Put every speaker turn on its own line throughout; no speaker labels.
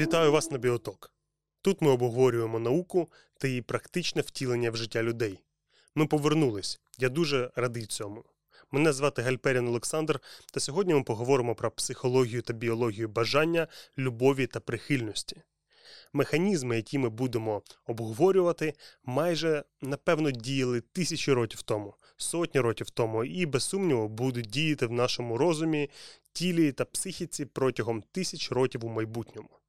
Вітаю вас на Біоток. Тут ми обговорюємо науку та її практичне втілення в життя людей. Ми повернулись. Я дуже радий цьому. Мене звати Гальперін Олександр, та сьогодні ми поговоримо про психологію та біологію бажання, любові та прихильності. Механізми, які ми будемо обговорювати, майже напевно діяли тисячі років тому, сотні років тому, і без сумніву будуть діяти в нашому розумі, тілі та психіці протягом тисяч років у майбутньому.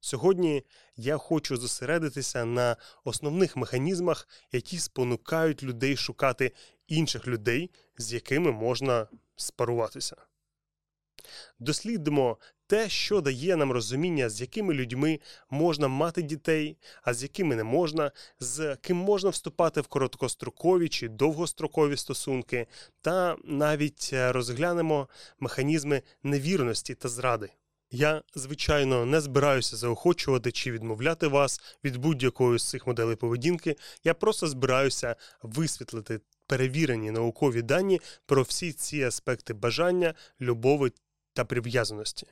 Сьогодні я хочу зосередитися на основних механізмах, які спонукають людей шукати інших людей, з якими можна спаруватися. Дослідимо те, що дає нам розуміння, з якими людьми можна мати дітей, а з якими не можна, з ким можна вступати в короткострокові чи довгострокові стосунки, та навіть розглянемо механізми невірності та зради. Я, звичайно, не збираюся заохочувати чи відмовляти вас від будь-якої з цих моделей поведінки. Я просто збираюся висвітлити перевірені наукові дані про всі ці аспекти бажання, любові та прив'язаності.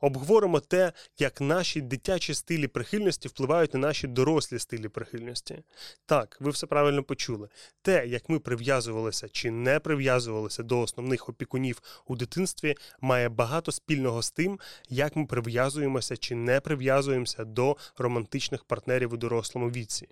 Обговоримо те, як наші дитячі стилі прихильності впливають на наші дорослі стилі прихильності. Так, ви все правильно почули. Те, як ми прив'язувалися чи не прив'язувалися до основних опікунів у дитинстві, має багато спільного з тим, як ми прив'язуємося чи не прив'язуємося до романтичних партнерів у дорослому віці.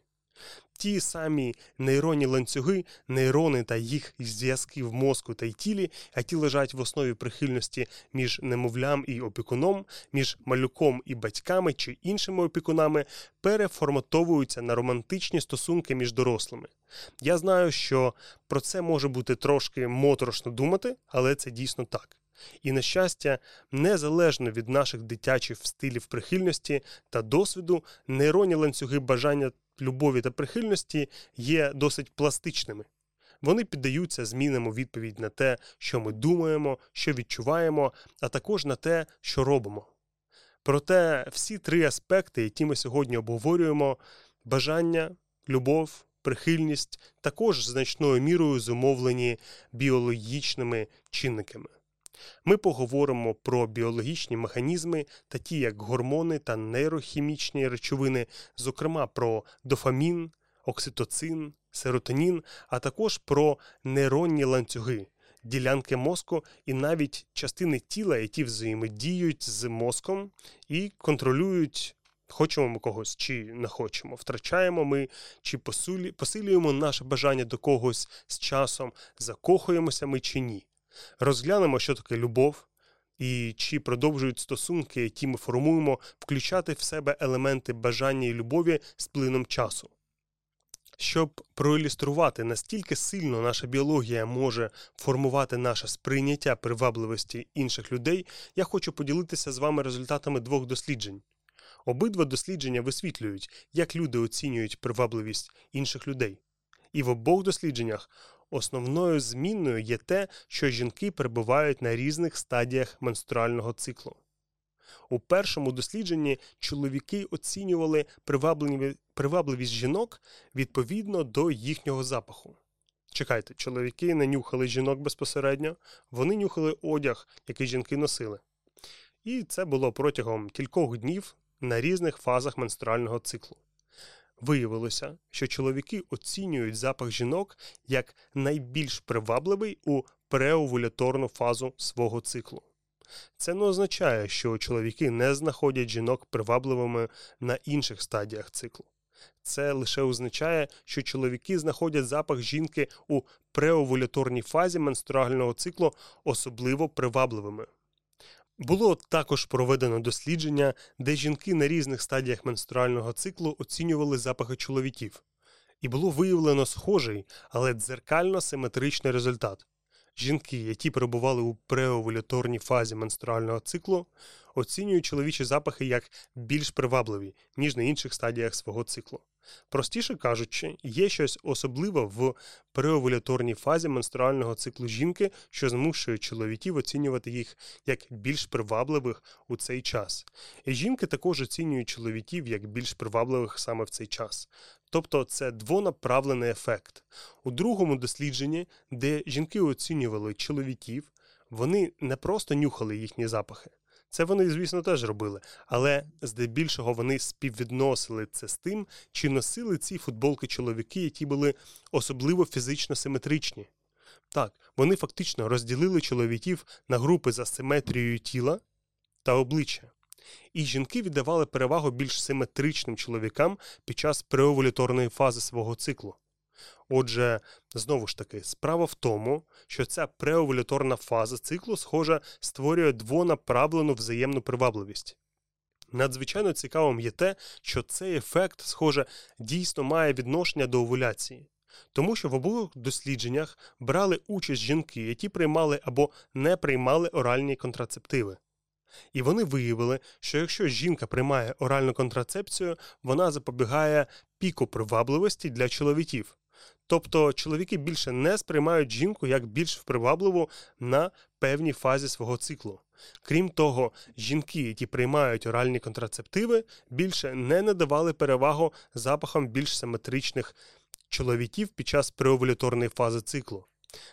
Ті самі нейронні ланцюги, нейрони та їх зв'язки в мозку та й тілі, які лежать в основі прихильності між немовлям і опікуном, між малюком і батьками чи іншими опікунами, переформатовуються на романтичні стосунки між дорослими. Я знаю, що про це може бути трошки моторошно думати, але це дійсно так. І, на щастя, незалежно від наших дитячих стилів прихильності та досвіду, нейронні ланцюги бажання любові та прихильності є досить пластичними. Вони піддаються змінам у відповідь на те, що ми думаємо, що відчуваємо, а також на те, що робимо. Проте всі три аспекти, які ми сьогодні обговорюємо бажання, любов, прихильність, також значною мірою зумовлені біологічними чинниками. Ми поговоримо про біологічні механізми, такі як гормони та нейрохімічні речовини, зокрема про дофамін, окситоцин, серотонін, а також про нейронні ланцюги, ділянки мозку і навіть частини тіла, які взаємодіють з мозком і контролюють. Хочемо ми когось чи не хочемо, втрачаємо ми чи посилюємо наше бажання до когось з часом, закохуємося ми чи ні. Розглянемо, що таке любов, і чи продовжують стосунки, які ми формуємо, включати в себе елементи бажання і любові з плином часу. Щоб проілюструвати, настільки сильно наша біологія може формувати наше сприйняття привабливості інших людей, я хочу поділитися з вами результатами двох досліджень. Обидва дослідження висвітлюють, як люди оцінюють привабливість інших людей. І в обох дослідженнях Основною змінною є те, що жінки перебувають на різних стадіях менструального циклу. У першому дослідженні чоловіки оцінювали привабливість жінок відповідно до їхнього запаху. Чекайте, чоловіки не нюхали жінок безпосередньо, вони нюхали одяг, який жінки носили. І це було протягом кількох днів на різних фазах менструального циклу. Виявилося, що чоловіки оцінюють запах жінок як найбільш привабливий у преовуляторну фазу свого циклу. Це не означає, що чоловіки не знаходять жінок привабливими на інших стадіях циклу. Це лише означає, що чоловіки знаходять запах жінки у преовуляторній фазі менструального циклу особливо привабливими. Було також проведено дослідження, де жінки на різних стадіях менструального циклу оцінювали запахи чоловіків, і було виявлено схожий, але дзеркально симетричний результат. Жінки, які перебували у преовуляторній фазі менструального циклу, оцінюють чоловічі запахи як більш привабливі, ніж на інших стадіях свого циклу. Простіше кажучи, є щось особливе в преовуляторній фазі менструального циклу жінки, що змушує чоловіків оцінювати їх як більш привабливих у цей час. І жінки також оцінюють чоловіків як більш привабливих саме в цей час. Тобто це двонаправлений ефект. У другому дослідженні, де жінки оцінювали чоловіків, вони не просто нюхали їхні запахи. Це вони, звісно, теж робили, але здебільшого вони співвідносили це з тим, чи носили ці футболки чоловіки, які були особливо фізично симетричні. Так, вони фактично розділили чоловіків на групи за симетрією тіла та обличчя. І жінки віддавали перевагу більш симетричним чоловікам під час преовуляторної фази свого циклу. Отже, знову ж таки, справа в тому, що ця преовуляторна фаза циклу, схоже, створює двонаправлену взаємну привабливість. Надзвичайно цікавим є те, що цей ефект, схоже, дійсно має відношення до овуляції. Тому що в обох дослідженнях брали участь жінки, які приймали або не приймали оральні контрацептиви. І вони виявили, що якщо жінка приймає оральну контрацепцію, вона запобігає піку привабливості для чоловіків. Тобто чоловіки більше не сприймають жінку як більш привабливу на певній фазі свого циклу. Крім того, жінки, які приймають оральні контрацептиви, більше не надавали перевагу запахам більш симетричних чоловіків під час преовуляторної фази циклу.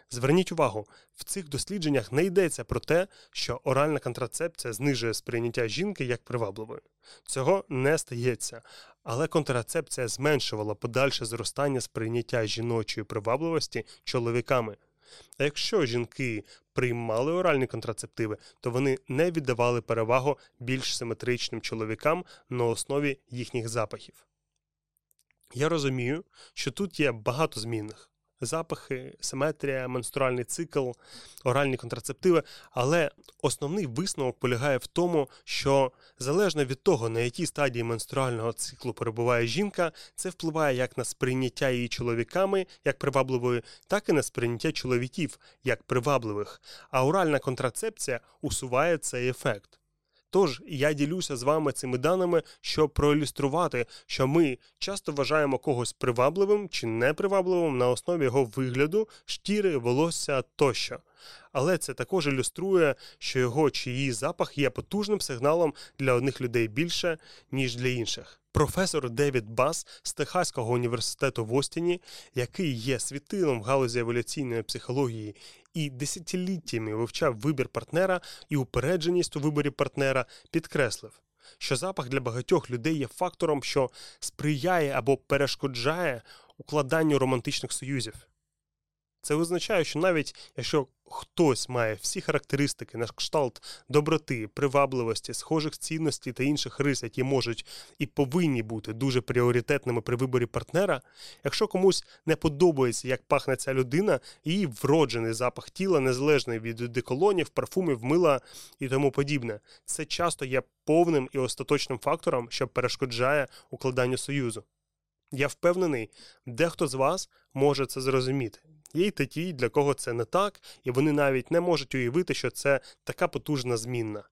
Зверніть увагу, в цих дослідженнях не йдеться про те, що оральна контрацепція знижує сприйняття жінки як привабливої. Цього не стається, але контрацепція зменшувала подальше зростання сприйняття жіночої привабливості чоловіками. А якщо жінки приймали оральні контрацептиви, то вони не віддавали перевагу більш симетричним чоловікам на основі їхніх запахів. Я розумію, що тут є багато змінних запахи, симетрія, менструальний цикл, оральні контрацептиви. Але основний висновок полягає в тому, що залежно від того, на якій стадії менструального циклу перебуває жінка, це впливає як на сприйняття її чоловіками як привабливої, так і на сприйняття чоловіків як привабливих. А оральна контрацепція усуває цей ефект. Тож я ділюся з вами цими даними, щоб проілюструвати, що ми часто вважаємо когось привабливим чи непривабливим на основі його вигляду, шкіри, волосся тощо. Але це також ілюструє, що його чи її запах є потужним сигналом для одних людей більше, ніж для інших. Професор Девід Бас з Техаського університету в Остіні, який є світилом в галузі еволюційної психології і десятиліттями вивчав вибір партнера і упередженість у виборі партнера, підкреслив, що запах для багатьох людей є фактором, що сприяє або перешкоджає укладанню романтичних союзів. Це означає, що навіть якщо хтось має всі характеристики на кшталт доброти, привабливості, схожих цінностей та інших рис, які можуть і повинні бути дуже пріоритетними при виборі партнера, якщо комусь не подобається, як пахне ця людина, її вроджений запах тіла, незалежний від деколонів, парфумів, мила і тому подібне, це часто є повним і остаточним фактором, що перешкоджає укладанню союзу. Я впевнений, дехто з вас може це зрозуміти. Є й такі, для кого це не так, і вони навіть не можуть уявити, що це така потужна змінна.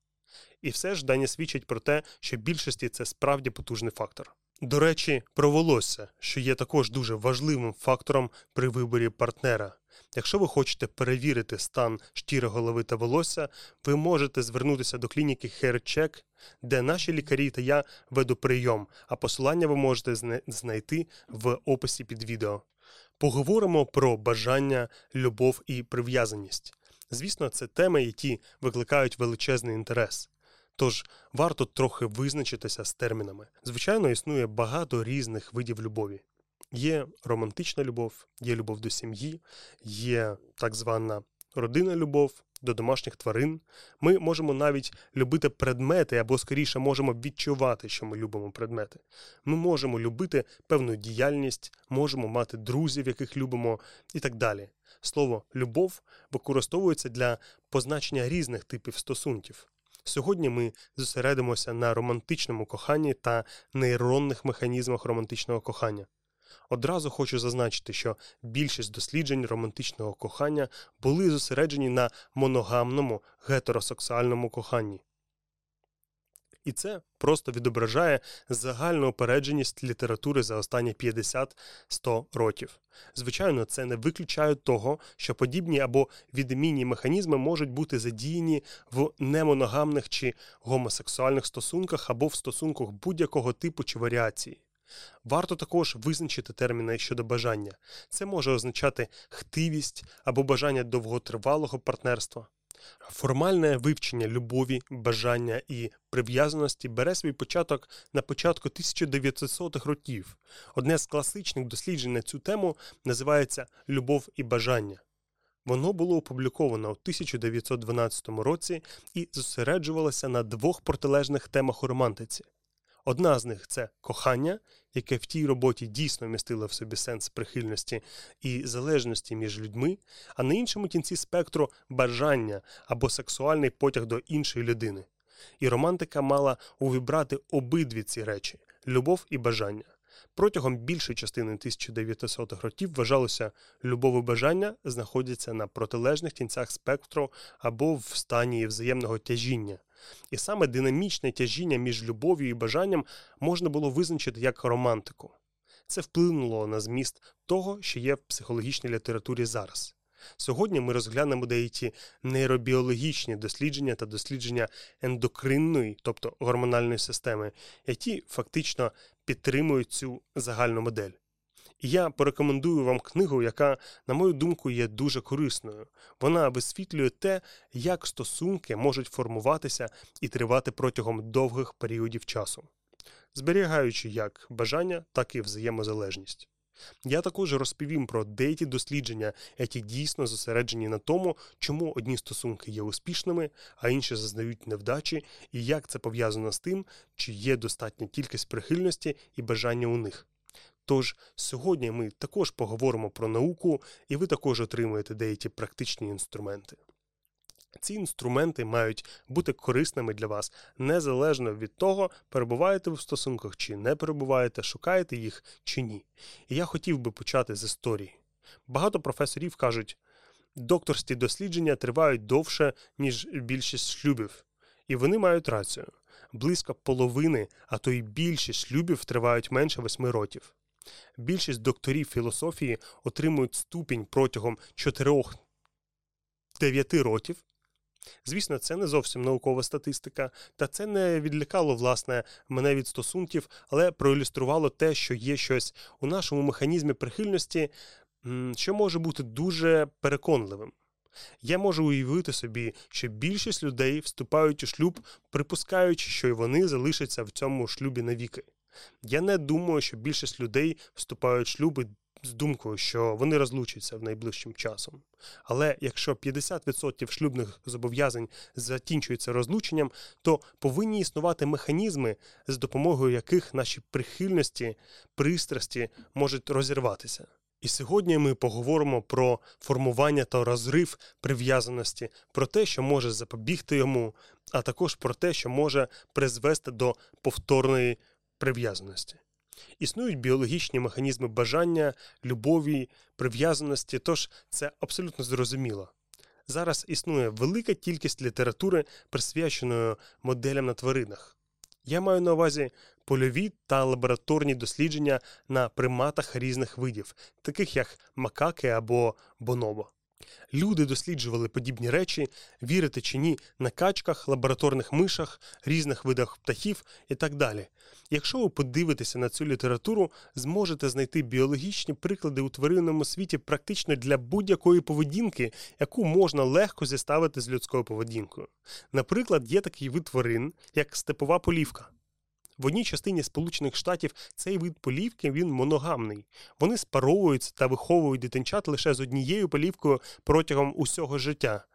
І все ж дані свідчать про те, що більшості це справді потужний фактор. До речі, про волосся, що є також дуже важливим фактором при виборі партнера. Якщо ви хочете перевірити стан шкіри голови та волосся, ви можете звернутися до клініки HairCheck, де наші лікарі та я веду прийом, а посилання ви можете знайти в описі під відео. Поговоримо про бажання, любов і прив'язаність. Звісно, це теми, які викликають величезний інтерес. Тож варто трохи визначитися з термінами. Звичайно, існує багато різних видів любові. Є романтична любов, є любов до сім'ї, є так звана родинна любов, до домашніх тварин. Ми можемо навіть любити предмети, або скоріше можемо відчувати, що ми любимо предмети. Ми можемо любити певну діяльність, можемо мати друзів, яких любимо, і так далі. Слово любов використовується для позначення різних типів стосунків. Сьогодні ми зосередимося на романтичному коханні та нейронних механізмах романтичного кохання. Одразу хочу зазначити, що більшість досліджень романтичного кохання були зосереджені на моногамному гетеросексуальному коханні. І це просто відображає загальну опередженість літератури за останні 50-100 років. Звичайно, це не виключає того, що подібні або відмінні механізми можуть бути задіяні в немоногамних чи гомосексуальних стосунках або в стосунках будь-якого типу чи варіації. Варто також визначити терміни щодо бажання. Це може означати хтивість або бажання довготривалого партнерства. Формальне вивчення любові, бажання і прив'язаності бере свій початок на початку 1900-х років. Одне з класичних досліджень на цю тему називається Любов і бажання. Воно було опубліковано у 1912 році і зосереджувалося на двох протилежних темах у романтиці. Одна з них це кохання, яке в тій роботі дійсно містило в собі сенс прихильності і залежності між людьми, а на іншому кінці спектру бажання або сексуальний потяг до іншої людини. І романтика мала увібрати обидві ці речі любов і бажання. Протягом більшої частини 1900-х років вважалося, любов і бажання знаходяться на протилежних кінцях спектру або в стані взаємного тяжіння. І саме динамічне тяжіння між любов'ю і бажанням можна було визначити як романтику. Це вплинуло на зміст того, що є в психологічній літературі зараз. Сьогодні ми розглянемо деякі нейробіологічні дослідження та дослідження ендокринної, тобто гормональної системи, які фактично підтримують цю загальну модель. І я порекомендую вам книгу, яка, на мою думку, є дуже корисною. Вона висвітлює те, як стосунки можуть формуватися і тривати протягом довгих періодів часу, зберігаючи як бажання, так і взаємозалежність. Я також розповім про деякі дослідження, які дійсно зосереджені на тому, чому одні стосунки є успішними, а інші зазнають невдачі, і як це пов'язано з тим, чи є достатня кількість прихильності і бажання у них. Тож сьогодні ми також поговоримо про науку, і ви також отримуєте деякі практичні інструменти. Ці інструменти мають бути корисними для вас незалежно від того, перебуваєте ви в стосунках чи не перебуваєте, шукаєте їх чи ні. І я хотів би почати з історії. Багато професорів кажуть, докторські дослідження тривають довше, ніж більшість шлюбів, і вони мають рацію. Близько половини, а то й більшість шлюбів тривають менше восьми років. Більшість докторів філософії отримують ступінь протягом 4-9 років. Звісно, це не зовсім наукова статистика, та це не відлякало власне мене від стосунків, але проілюструвало те, що є щось у нашому механізмі прихильності, що може бути дуже переконливим. Я можу уявити собі, що більшість людей вступають у шлюб, припускаючи, що й вони залишаться в цьому шлюбі навіки. Я не думаю, що більшість людей вступають в шлюби з думкою, що вони розлучаться в найближчим часом. Але якщо 50% шлюбних зобов'язань закінчуються розлученням, то повинні існувати механізми, з допомогою яких наші прихильності, пристрасті можуть розірватися. І сьогодні ми поговоримо про формування та розрив прив'язаності, про те, що може запобігти йому, а також про те, що може призвести до повторної прив'язаності. Існують біологічні механізми бажання, любові, прив'язаності, тож це абсолютно зрозуміло. Зараз існує велика кількість літератури, присвяченої моделям на тваринах. Я маю на увазі польові та лабораторні дослідження на приматах різних видів, таких як макаки або бонобо. Люди досліджували подібні речі, вірити чи ні, на качках, лабораторних мишах, різних видах птахів і так далі. Якщо ви подивитеся на цю літературу, зможете знайти біологічні приклади у тваринному світі практично для будь-якої поведінки, яку можна легко зіставити з людською поведінкою. Наприклад, є такий вид тварин, як степова полівка. В одній частині Сполучених Штатів цей вид полівки він моногамний. Вони спаровуються та виховують дитинчат лише з однією полівкою протягом усього життя.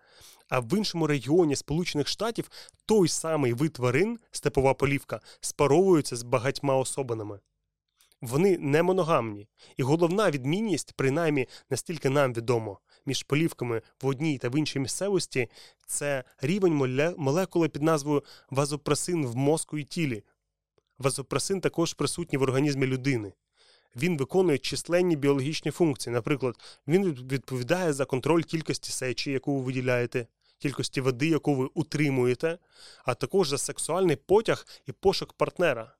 А в іншому регіоні Сполучених Штатів той самий вид тварин, степова полівка, спаровується з багатьма особинами. Вони не моногамні, і головна відмінність, принаймні настільки нам відомо, між полівками в одній та в іншій місцевості це рівень молекули під назвою вазопресин в мозку і тілі, Вазопресин також присутній в організмі людини. Він виконує численні біологічні функції. Наприклад, він відповідає за контроль кількості сечі, яку ви виділяєте, кількості води, яку ви утримуєте, а також за сексуальний потяг і пошук партнера.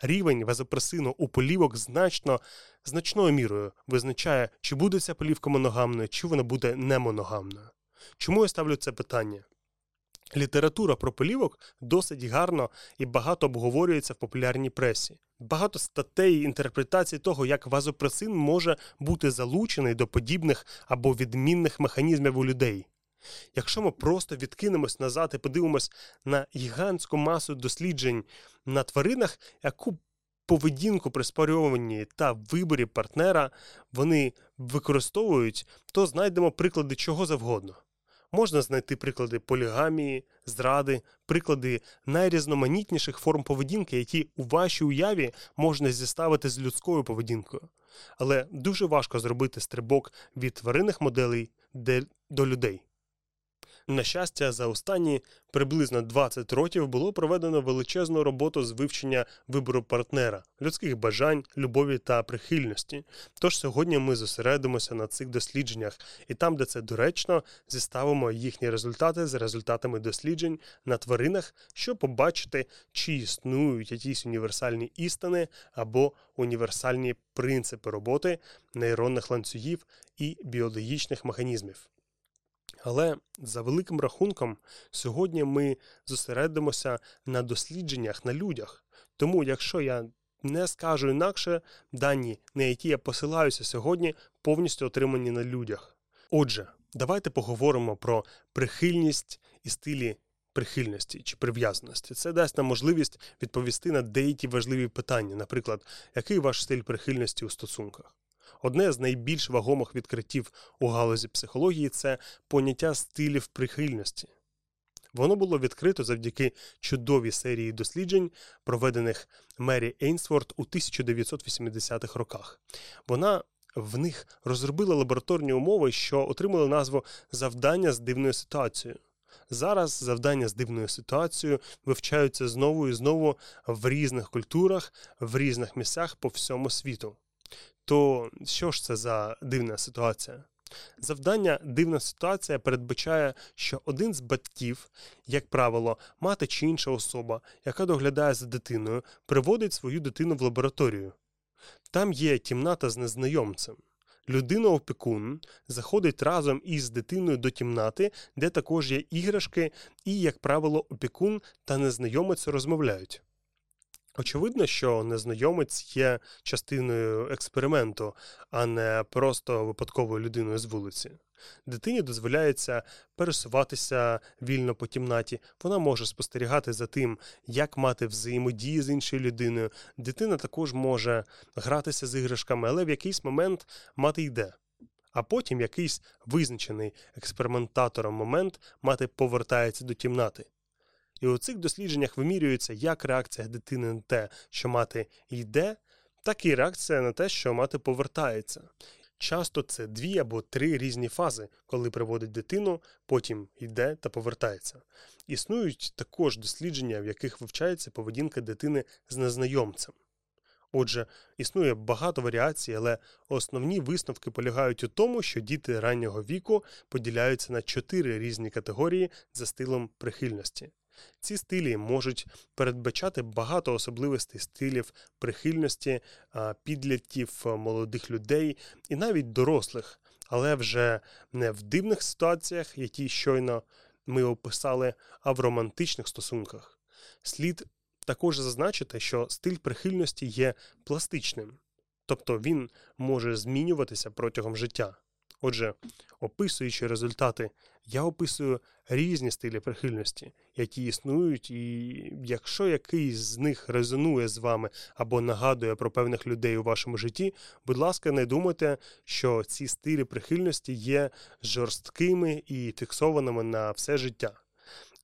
Рівень вазопресину у полівок значно, значною мірою визначає, чи буде ця полівка моногамною, чи вона буде немоногамною. Чому я ставлю це питання? Література про полівок досить гарно і багато обговорюється в популярній пресі. Багато статей інтерпретацій того, як вазопресин може бути залучений до подібних або відмінних механізмів у людей. Якщо ми просто відкинемось назад і подивимось на гігантську масу досліджень на тваринах, яку поведінку при спарюванні та виборі партнера вони використовують, то знайдемо приклади чого завгодно. Можна знайти приклади полігамії, зради, приклади найрізноманітніших форм поведінки, які у вашій уяві можна зіставити з людською поведінкою. Але дуже важко зробити стрибок від тваринних моделей до людей. На щастя, за останні приблизно 20 років було проведено величезну роботу з вивчення вибору партнера, людських бажань, любові та прихильності. Тож сьогодні ми зосередимося на цих дослідженнях і там, де це доречно, зіставимо їхні результати з результатами досліджень на тваринах, щоб побачити, чи існують якісь універсальні істини або універсальні принципи роботи нейронних ланцюгів і біологічних механізмів. Але за великим рахунком, сьогодні ми зосередимося на дослідженнях на людях. Тому, якщо я не скажу інакше, дані, на які я посилаюся сьогодні, повністю отримані на людях. Отже, давайте поговоримо про прихильність і стилі прихильності чи прив'язаності. Це дасть нам можливість відповісти на деякі важливі питання, наприклад, який ваш стиль прихильності у стосунках. Одне з найбільш вагомих відкриттів у галузі психології це поняття стилів прихильності. Воно було відкрито завдяки чудовій серії досліджень, проведених Мері Ейнсворт у 1980-х роках. Вона в них розробила лабораторні умови, що отримали назву завдання з дивною ситуацією. Зараз завдання з дивною ситуацією вивчаються знову і знову в різних культурах, в різних місцях по всьому світу. То що ж це за дивна ситуація? Завдання дивна ситуація передбачає, що один з батьків, як правило, мати чи інша особа, яка доглядає за дитиною, приводить свою дитину в лабораторію. Там є кімната з незнайомцем. Людина опікун заходить разом із дитиною до кімнати, де також є іграшки, і, як правило, опікун та незнайомець розмовляють. Очевидно, що незнайомець є частиною експерименту, а не просто випадковою людиною з вулиці. Дитині дозволяється пересуватися вільно по кімнаті, вона може спостерігати за тим, як мати взаємодії з іншою людиною. Дитина також може гратися з іграшками, але в якийсь момент мати йде. А потім якийсь визначений експериментатором момент мати повертається до кімнати. І у цих дослідженнях вимірюється як реакція дитини на те, що мати йде, так і реакція на те, що мати повертається. Часто це дві або три різні фази, коли приводить дитину, потім йде та повертається. Існують також дослідження, в яких вивчається поведінка дитини з незнайомцем. Отже, існує багато варіацій, але основні висновки полягають у тому, що діти раннього віку поділяються на чотири різні категорії за стилом прихильності. Ці стилі можуть передбачати багато особливостей стилів прихильності, підлітків, молодих людей і навіть дорослих, але вже не в дивних ситуаціях, які щойно ми описали, а в романтичних стосунках. Слід також зазначити, що стиль прихильності є пластичним, тобто він може змінюватися протягом життя. Отже, описуючи результати, я описую різні стилі прихильності, які існують, і якщо якийсь з них резонує з вами або нагадує про певних людей у вашому житті, будь ласка, не думайте, що ці стилі прихильності є жорсткими і фіксованими на все життя.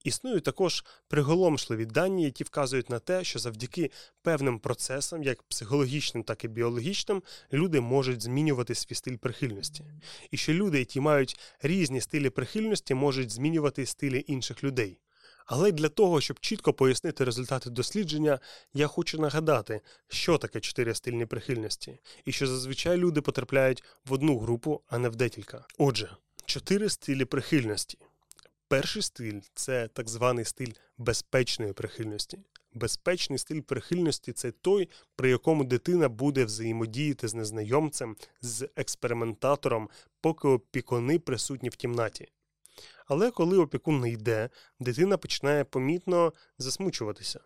Існують також приголомшливі дані, які вказують на те, що завдяки певним процесам, як психологічним, так і біологічним, люди можуть змінювати свій стиль прихильності. І що люди, які мають різні стилі прихильності, можуть змінювати стилі інших людей. Але для того, щоб чітко пояснити результати дослідження, я хочу нагадати, що таке чотири стильні прихильності, і що зазвичай люди потрапляють в одну групу, а не в декілька. Отже, чотири стилі прихильності. Перший стиль це так званий стиль безпечної прихильності. Безпечний стиль прихильності це той, при якому дитина буде взаємодіяти з незнайомцем, з експериментатором, поки опікуни присутні в кімнаті. Але коли опікун не йде, дитина починає помітно засмучуватися.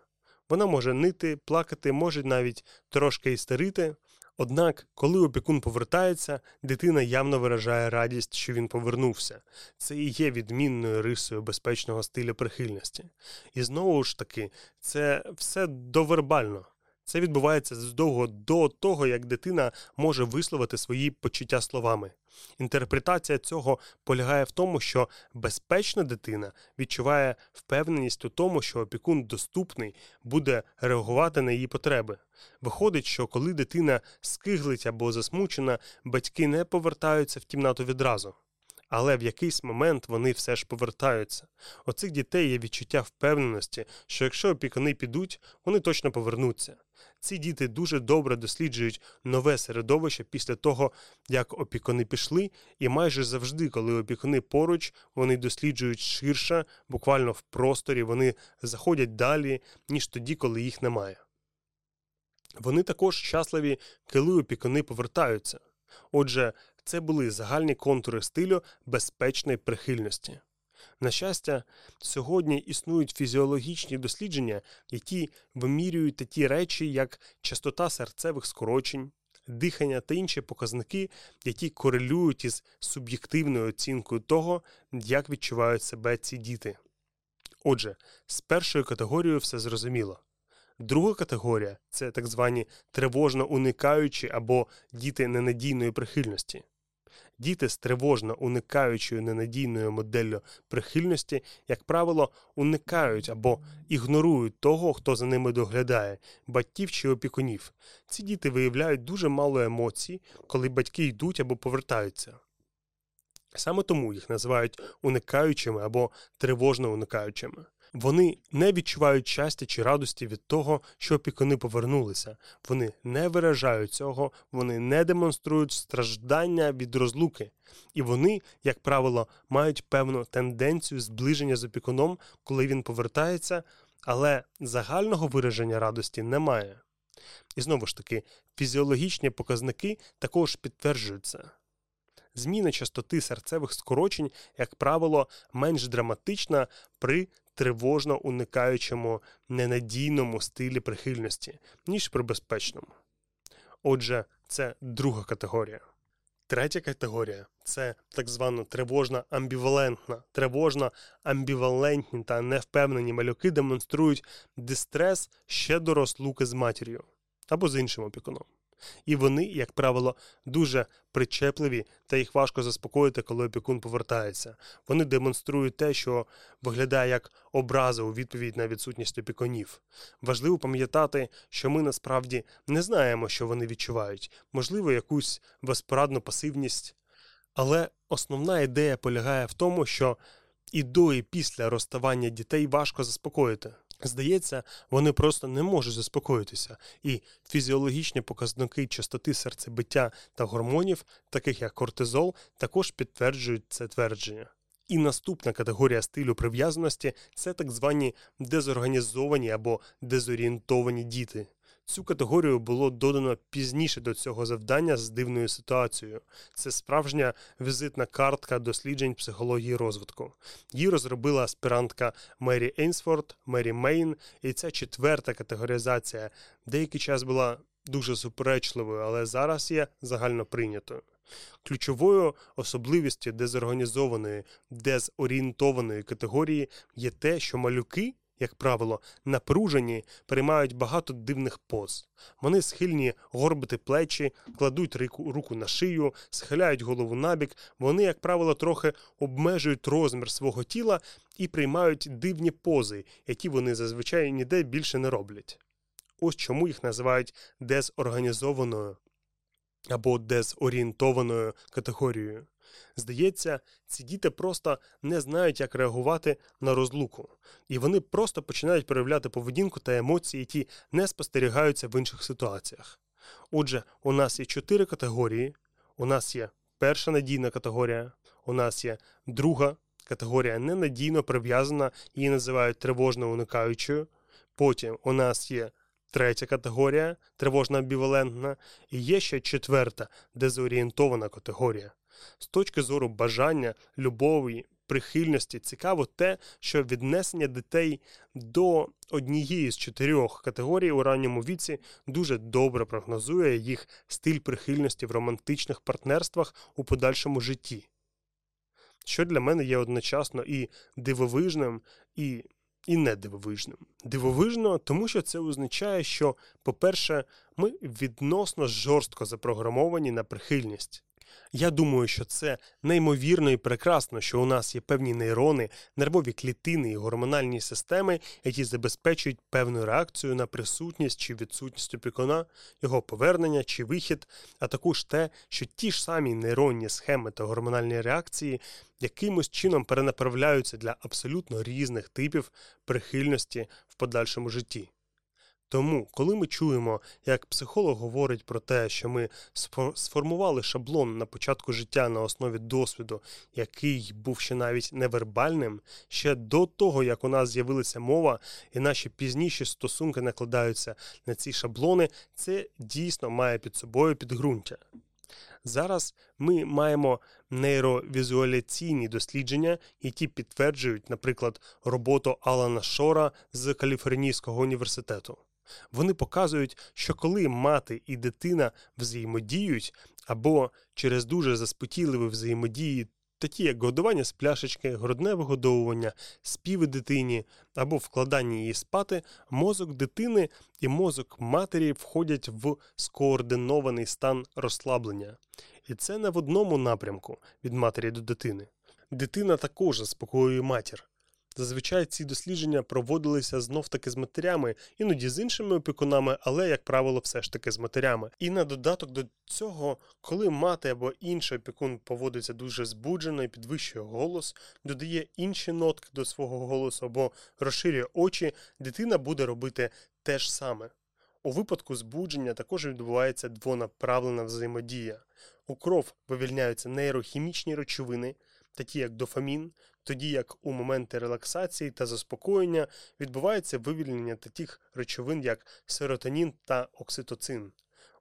Вона може нити, плакати, може навіть трошки істерити. Однак, коли опікун повертається, дитина явно виражає радість, що він повернувся. Це і є відмінною рисою безпечного стиля прихильності. І знову ж таки, це все довербально. Це відбувається задовго до того, як дитина може висловити свої почуття словами. Інтерпретація цього полягає в тому, що безпечна дитина відчуває впевненість у тому, що опікун доступний буде реагувати на її потреби. Виходить, що коли дитина скиглить або засмучена, батьки не повертаються в кімнату відразу. Але в якийсь момент вони все ж повертаються. У цих дітей є відчуття впевненості, що якщо опікуни підуть, вони точно повернуться. Ці діти дуже добре досліджують нове середовище після того, як опікуни пішли, і майже завжди, коли опікуни поруч, вони досліджують ширше, буквально в просторі, вони заходять далі, ніж тоді, коли їх немає. Вони також щасливі, коли опікуни повертаються. Отже, це були загальні контури стилю безпечної прихильності. На щастя, сьогодні існують фізіологічні дослідження, які вимірюють такі речі, як частота серцевих скорочень, дихання та інші показники, які корелюють із суб'єктивною оцінкою того, як відчувають себе ці діти. Отже, з першою категорією все зрозуміло. Друга категорія це так звані тривожно уникаючі або діти ненадійної прихильності. Діти з тривожно уникаючою ненадійною моделлю прихильності, як правило, уникають або ігнорують того, хто за ними доглядає, батьків чи опікунів. Ці діти виявляють дуже мало емоцій, коли батьки йдуть або повертаються. Саме тому їх називають уникаючими або тривожно уникаючими. Вони не відчувають щастя чи радості від того, що опікуни повернулися. Вони не виражають цього, вони не демонструють страждання від розлуки. І вони, як правило, мають певну тенденцію зближення з опікуном, коли він повертається, але загального вираження радості немає. І знову ж таки, фізіологічні показники також підтверджуються. Зміна частоти серцевих скорочень, як правило, менш драматична при тривожно уникаючому ненадійному стилі прихильності, ніж при безпечному. Отже, це друга категорія. Третя категорія це так звана тривожна амбівалентна. Тривожна амбівалентні та невпевнені малюки демонструють дистрес ще до розлуки з матір'ю або з іншим опікуном. І вони, як правило, дуже причепливі, та їх важко заспокоїти, коли опікун повертається. Вони демонструють те, що виглядає як образа у відповідь на відсутність опікунів. Важливо пам'ятати, що ми насправді не знаємо, що вони відчувають, можливо, якусь безпорадну пасивність. Але основна ідея полягає в тому, що і до, і після розставання дітей важко заспокоїти. Здається, вони просто не можуть заспокоїтися, і фізіологічні показники частоти серцебиття та гормонів, таких як кортизол, також підтверджують це твердження. І наступна категорія стилю прив'язаності це так звані дезорганізовані або дезорієнтовані діти. Цю категорію було додано пізніше до цього завдання з дивною ситуацією. Це справжня візитна картка досліджень психології розвитку. Її розробила аспірантка Мері Ейнсфорд, Мері Мейн, і ця четверта категоризація деякий час була дуже суперечливою, але зараз є загально прийнятою. Ключовою особливістю дезорганізованої, дезорієнтованої категорії є те, що малюки як правило, напружені, приймають багато дивних поз. Вони схильні горбити плечі, кладуть руку на шию, схиляють голову набік, вони, як правило, трохи обмежують розмір свого тіла і приймають дивні пози, які вони зазвичай ніде більше не роблять. Ось чому їх називають дезорганізованою або дезорієнтованою категорією. Здається, ці діти просто не знають, як реагувати на розлуку, і вони просто починають проявляти поведінку та емоції, які не спостерігаються в інших ситуаціях. Отже, у нас є чотири категорії. У нас є перша надійна категорія, у нас є друга категорія ненадійно прив'язана, її називають тривожно уникаючою. Потім у нас є третя категорія тривожна амбівалентна, і є ще четверта дезорієнтована категорія. З точки зору бажання, любові, прихильності. Цікаво те, що віднесення дітей до однієї з чотирьох категорій у ранньому віці дуже добре прогнозує їх стиль прихильності в романтичних партнерствах у подальшому житті. Що для мене є одночасно і дивовижним, і і не дивовижним. Дивовижно, тому що це означає, що, по-перше, ми відносно жорстко запрограмовані на прихильність. Я думаю, що це неймовірно і прекрасно, що у нас є певні нейрони, нервові клітини і гормональні системи, які забезпечують певну реакцію на присутність чи відсутність опікуна, його повернення чи вихід, а також те, що ті ж самі нейронні схеми та гормональні реакції якимось чином перенаправляються для абсолютно різних типів прихильності в подальшому житті. Тому, коли ми чуємо, як психолог говорить про те, що ми сформували шаблон на початку життя на основі досвіду, який був ще навіть невербальним, ще до того, як у нас з'явилася мова, і наші пізніші стосунки накладаються на ці шаблони, це дійсно має під собою підґрунтя. Зараз ми маємо нейровізуаляційні дослідження, які підтверджують, наприклад, роботу Алана Шора з Каліфорнійського університету. Вони показують, що коли мати і дитина взаємодіють або через дуже заспокійливі взаємодії, такі як годування з пляшечки, грудне вигодовування, співи дитині або вкладання її спати, мозок дитини і мозок матері входять в скоординований стан розслаблення. І це не в одному напрямку від матері до дитини. Дитина також заспокоює матір. Зазвичай ці дослідження проводилися знов таки з матерями, іноді з іншими опікунами, але, як правило, все ж таки з матерями. І на додаток до цього, коли мати або інший опікун поводиться дуже збуджено і підвищує голос, додає інші нотки до свого голосу або розширює очі, дитина буде робити те ж саме. У випадку збудження також відбувається двонаправлена взаємодія. У кров вивільняються нейрохімічні речовини, такі як дофамін, тоді як у моменти релаксації та заспокоєння відбувається вивільнення таких речовин, як серотонін та окситоцин.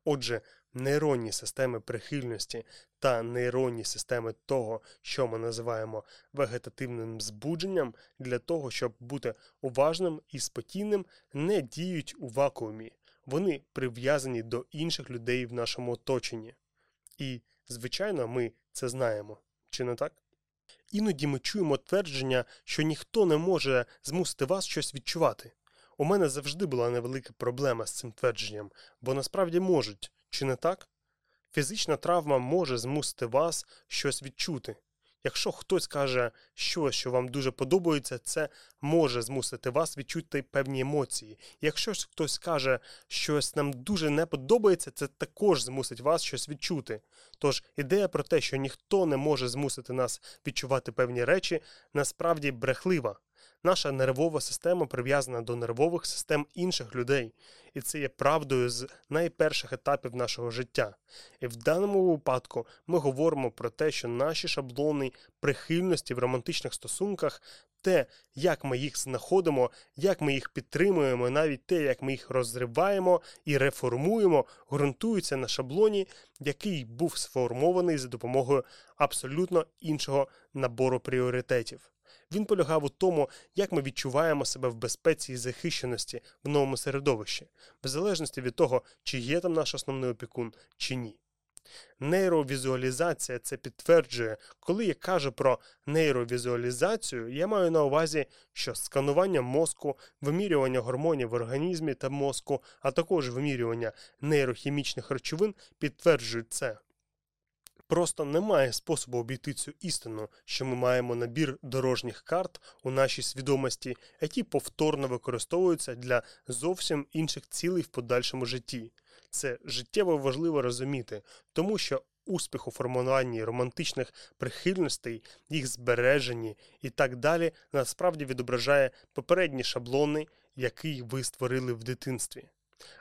Отже, нейронні системи прихильності та нейронні системи того, що ми називаємо вегетативним збудженням, для того, щоб бути уважним і спокійним, не діють у вакуумі. Вони прив'язані до інших людей в нашому оточенні. І, звичайно, ми це знаємо. Чи не так? Іноді ми чуємо твердження, що ніхто не може змусити вас щось відчувати. У мене завжди була невелика проблема з цим твердженням, бо насправді можуть, чи не так? Фізична травма може змусити вас щось відчути. Якщо хтось каже щось, що вам дуже подобається, це може змусити вас відчути певні емоції. Якщо ж хтось каже, щось нам дуже не подобається, це також змусить вас щось відчути. Тож ідея про те, що ніхто не може змусити нас відчувати певні речі, насправді брехлива. Наша нервова система прив'язана до нервових систем інших людей, і це є правдою з найперших етапів нашого життя. І в даному випадку ми говоримо про те, що наші шаблони прихильності в романтичних стосунках, те, як ми їх знаходимо, як ми їх підтримуємо, навіть те, як ми їх розриваємо і реформуємо, ґрунтуються на шаблоні, який був сформований за допомогою абсолютно іншого набору пріоритетів. Він полягав у тому, як ми відчуваємо себе в безпеці і захищеності в новому середовищі, в залежності від того, чи є там наш основний опікун, чи ні. Нейровізуалізація це підтверджує, коли я кажу про нейровізуалізацію, я маю на увазі, що сканування мозку, вимірювання гормонів в організмі та мозку, а також вимірювання нейрохімічних речовин підтверджують це. Просто немає способу обійти цю істину, що ми маємо набір дорожніх карт у нашій свідомості, які повторно використовуються для зовсім інших цілей в подальшому житті. Це життєво важливо розуміти, тому що успіх у формуванні романтичних прихильностей, їх збереженні і так далі насправді відображає попередні шаблони, які ви створили в дитинстві.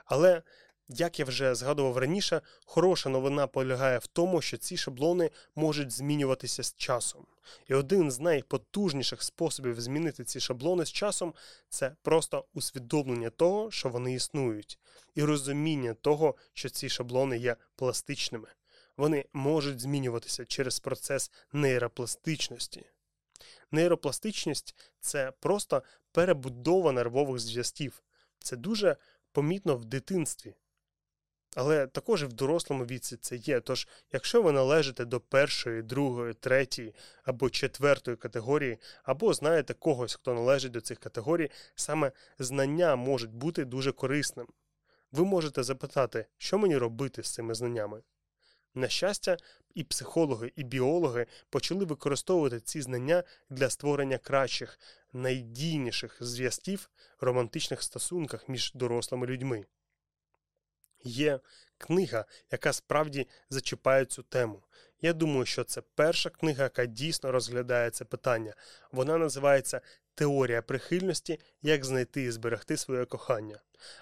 Але як я вже згадував раніше, хороша новина полягає в тому, що ці шаблони можуть змінюватися з часом. І один з найпотужніших способів змінити ці шаблони з часом це просто усвідомлення того, що вони існують, і розуміння того, що ці шаблони є пластичними. Вони можуть змінюватися через процес нейропластичності. Нейропластичність це просто перебудова нервових зв'язків. Це дуже помітно в дитинстві. Але також і в дорослому віці це є. Тож, якщо ви належите до першої, другої, третьої або четвертої категорії, або знаєте когось, хто належить до цих категорій, саме знання можуть бути дуже корисним. Ви можете запитати, що мені робити з цими знаннями. На щастя, і психологи, і біологи почали використовувати ці знання для створення кращих, найдійніших зв'язків в романтичних стосунках між дорослими людьми. Є книга, яка справді зачіпає цю тему. Я думаю, що це перша книга, яка дійсно розглядає це питання. Вона називається Теорія прихильності, як знайти і зберегти своє кохання.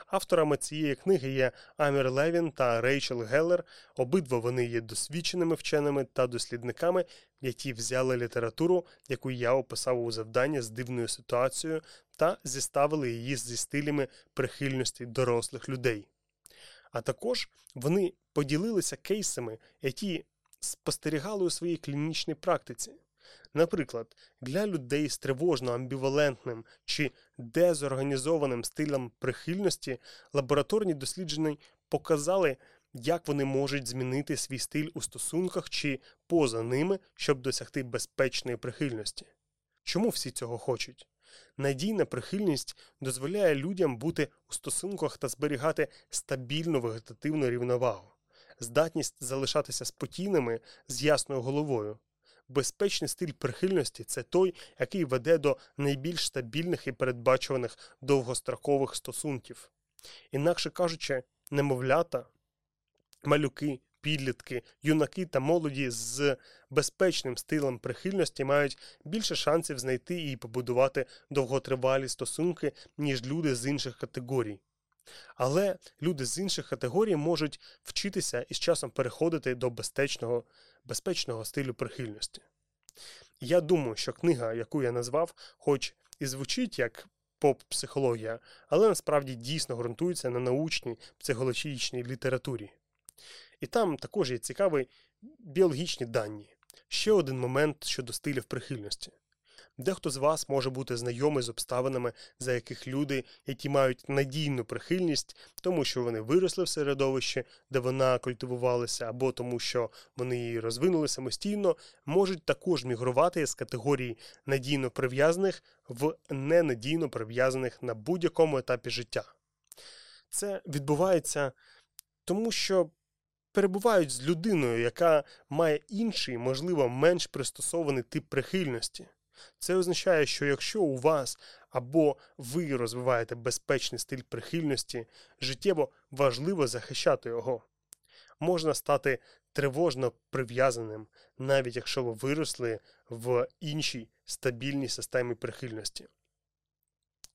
Авторами цієї книги є Амір Левін та Рейчел Геллер. Обидва вони є досвідченими вченими та дослідниками, які взяли літературу, яку я описав у завданні з дивною ситуацією, та зіставили її зі стилями прихильності дорослих людей. А також вони поділилися кейсами, які спостерігали у своїй клінічній практиці. Наприклад, для людей з тривожно амбівалентним чи дезорганізованим стилем прихильності лабораторні дослідження показали, як вони можуть змінити свій стиль у стосунках чи поза ними, щоб досягти безпечної прихильності. Чому всі цього хочуть? Надійна прихильність дозволяє людям бути у стосунках та зберігати стабільну вегетативну рівновагу, здатність залишатися спокійними з ясною головою. Безпечний стиль прихильності це той, який веде до найбільш стабільних і передбачуваних довгострокових стосунків. Інакше кажучи, немовлята, малюки, підлітки, юнаки та молоді з безпечним стилем прихильності мають більше шансів знайти і побудувати довготривалі стосунки, ніж люди з інших категорій. Але люди з інших категорій можуть вчитися і з часом переходити до безпечного, безпечного стилю прихильності. Я думаю, що книга, яку я назвав, хоч і звучить як поп-психологія, але насправді дійсно ґрунтується на научній психологічній літературі. І там також є цікаві біологічні дані. Ще один момент щодо стилів прихильності. Дехто з вас може бути знайомий з обставинами, за яких люди, які мають надійну прихильність, тому що вони виросли в середовищі, де вона культивувалася, або тому, що вони її розвинули самостійно, можуть також мігрувати з категорії надійно прив'язаних в ненадійно прив'язаних на будь-якому етапі життя. Це відбувається тому, що перебувають з людиною, яка має інший, можливо, менш пристосований тип прихильності. Це означає, що якщо у вас або ви розвиваєте безпечний стиль прихильності, життєво важливо захищати його. Можна стати тривожно прив'язаним, навіть якщо ви виросли в іншій стабільній системі прихильності.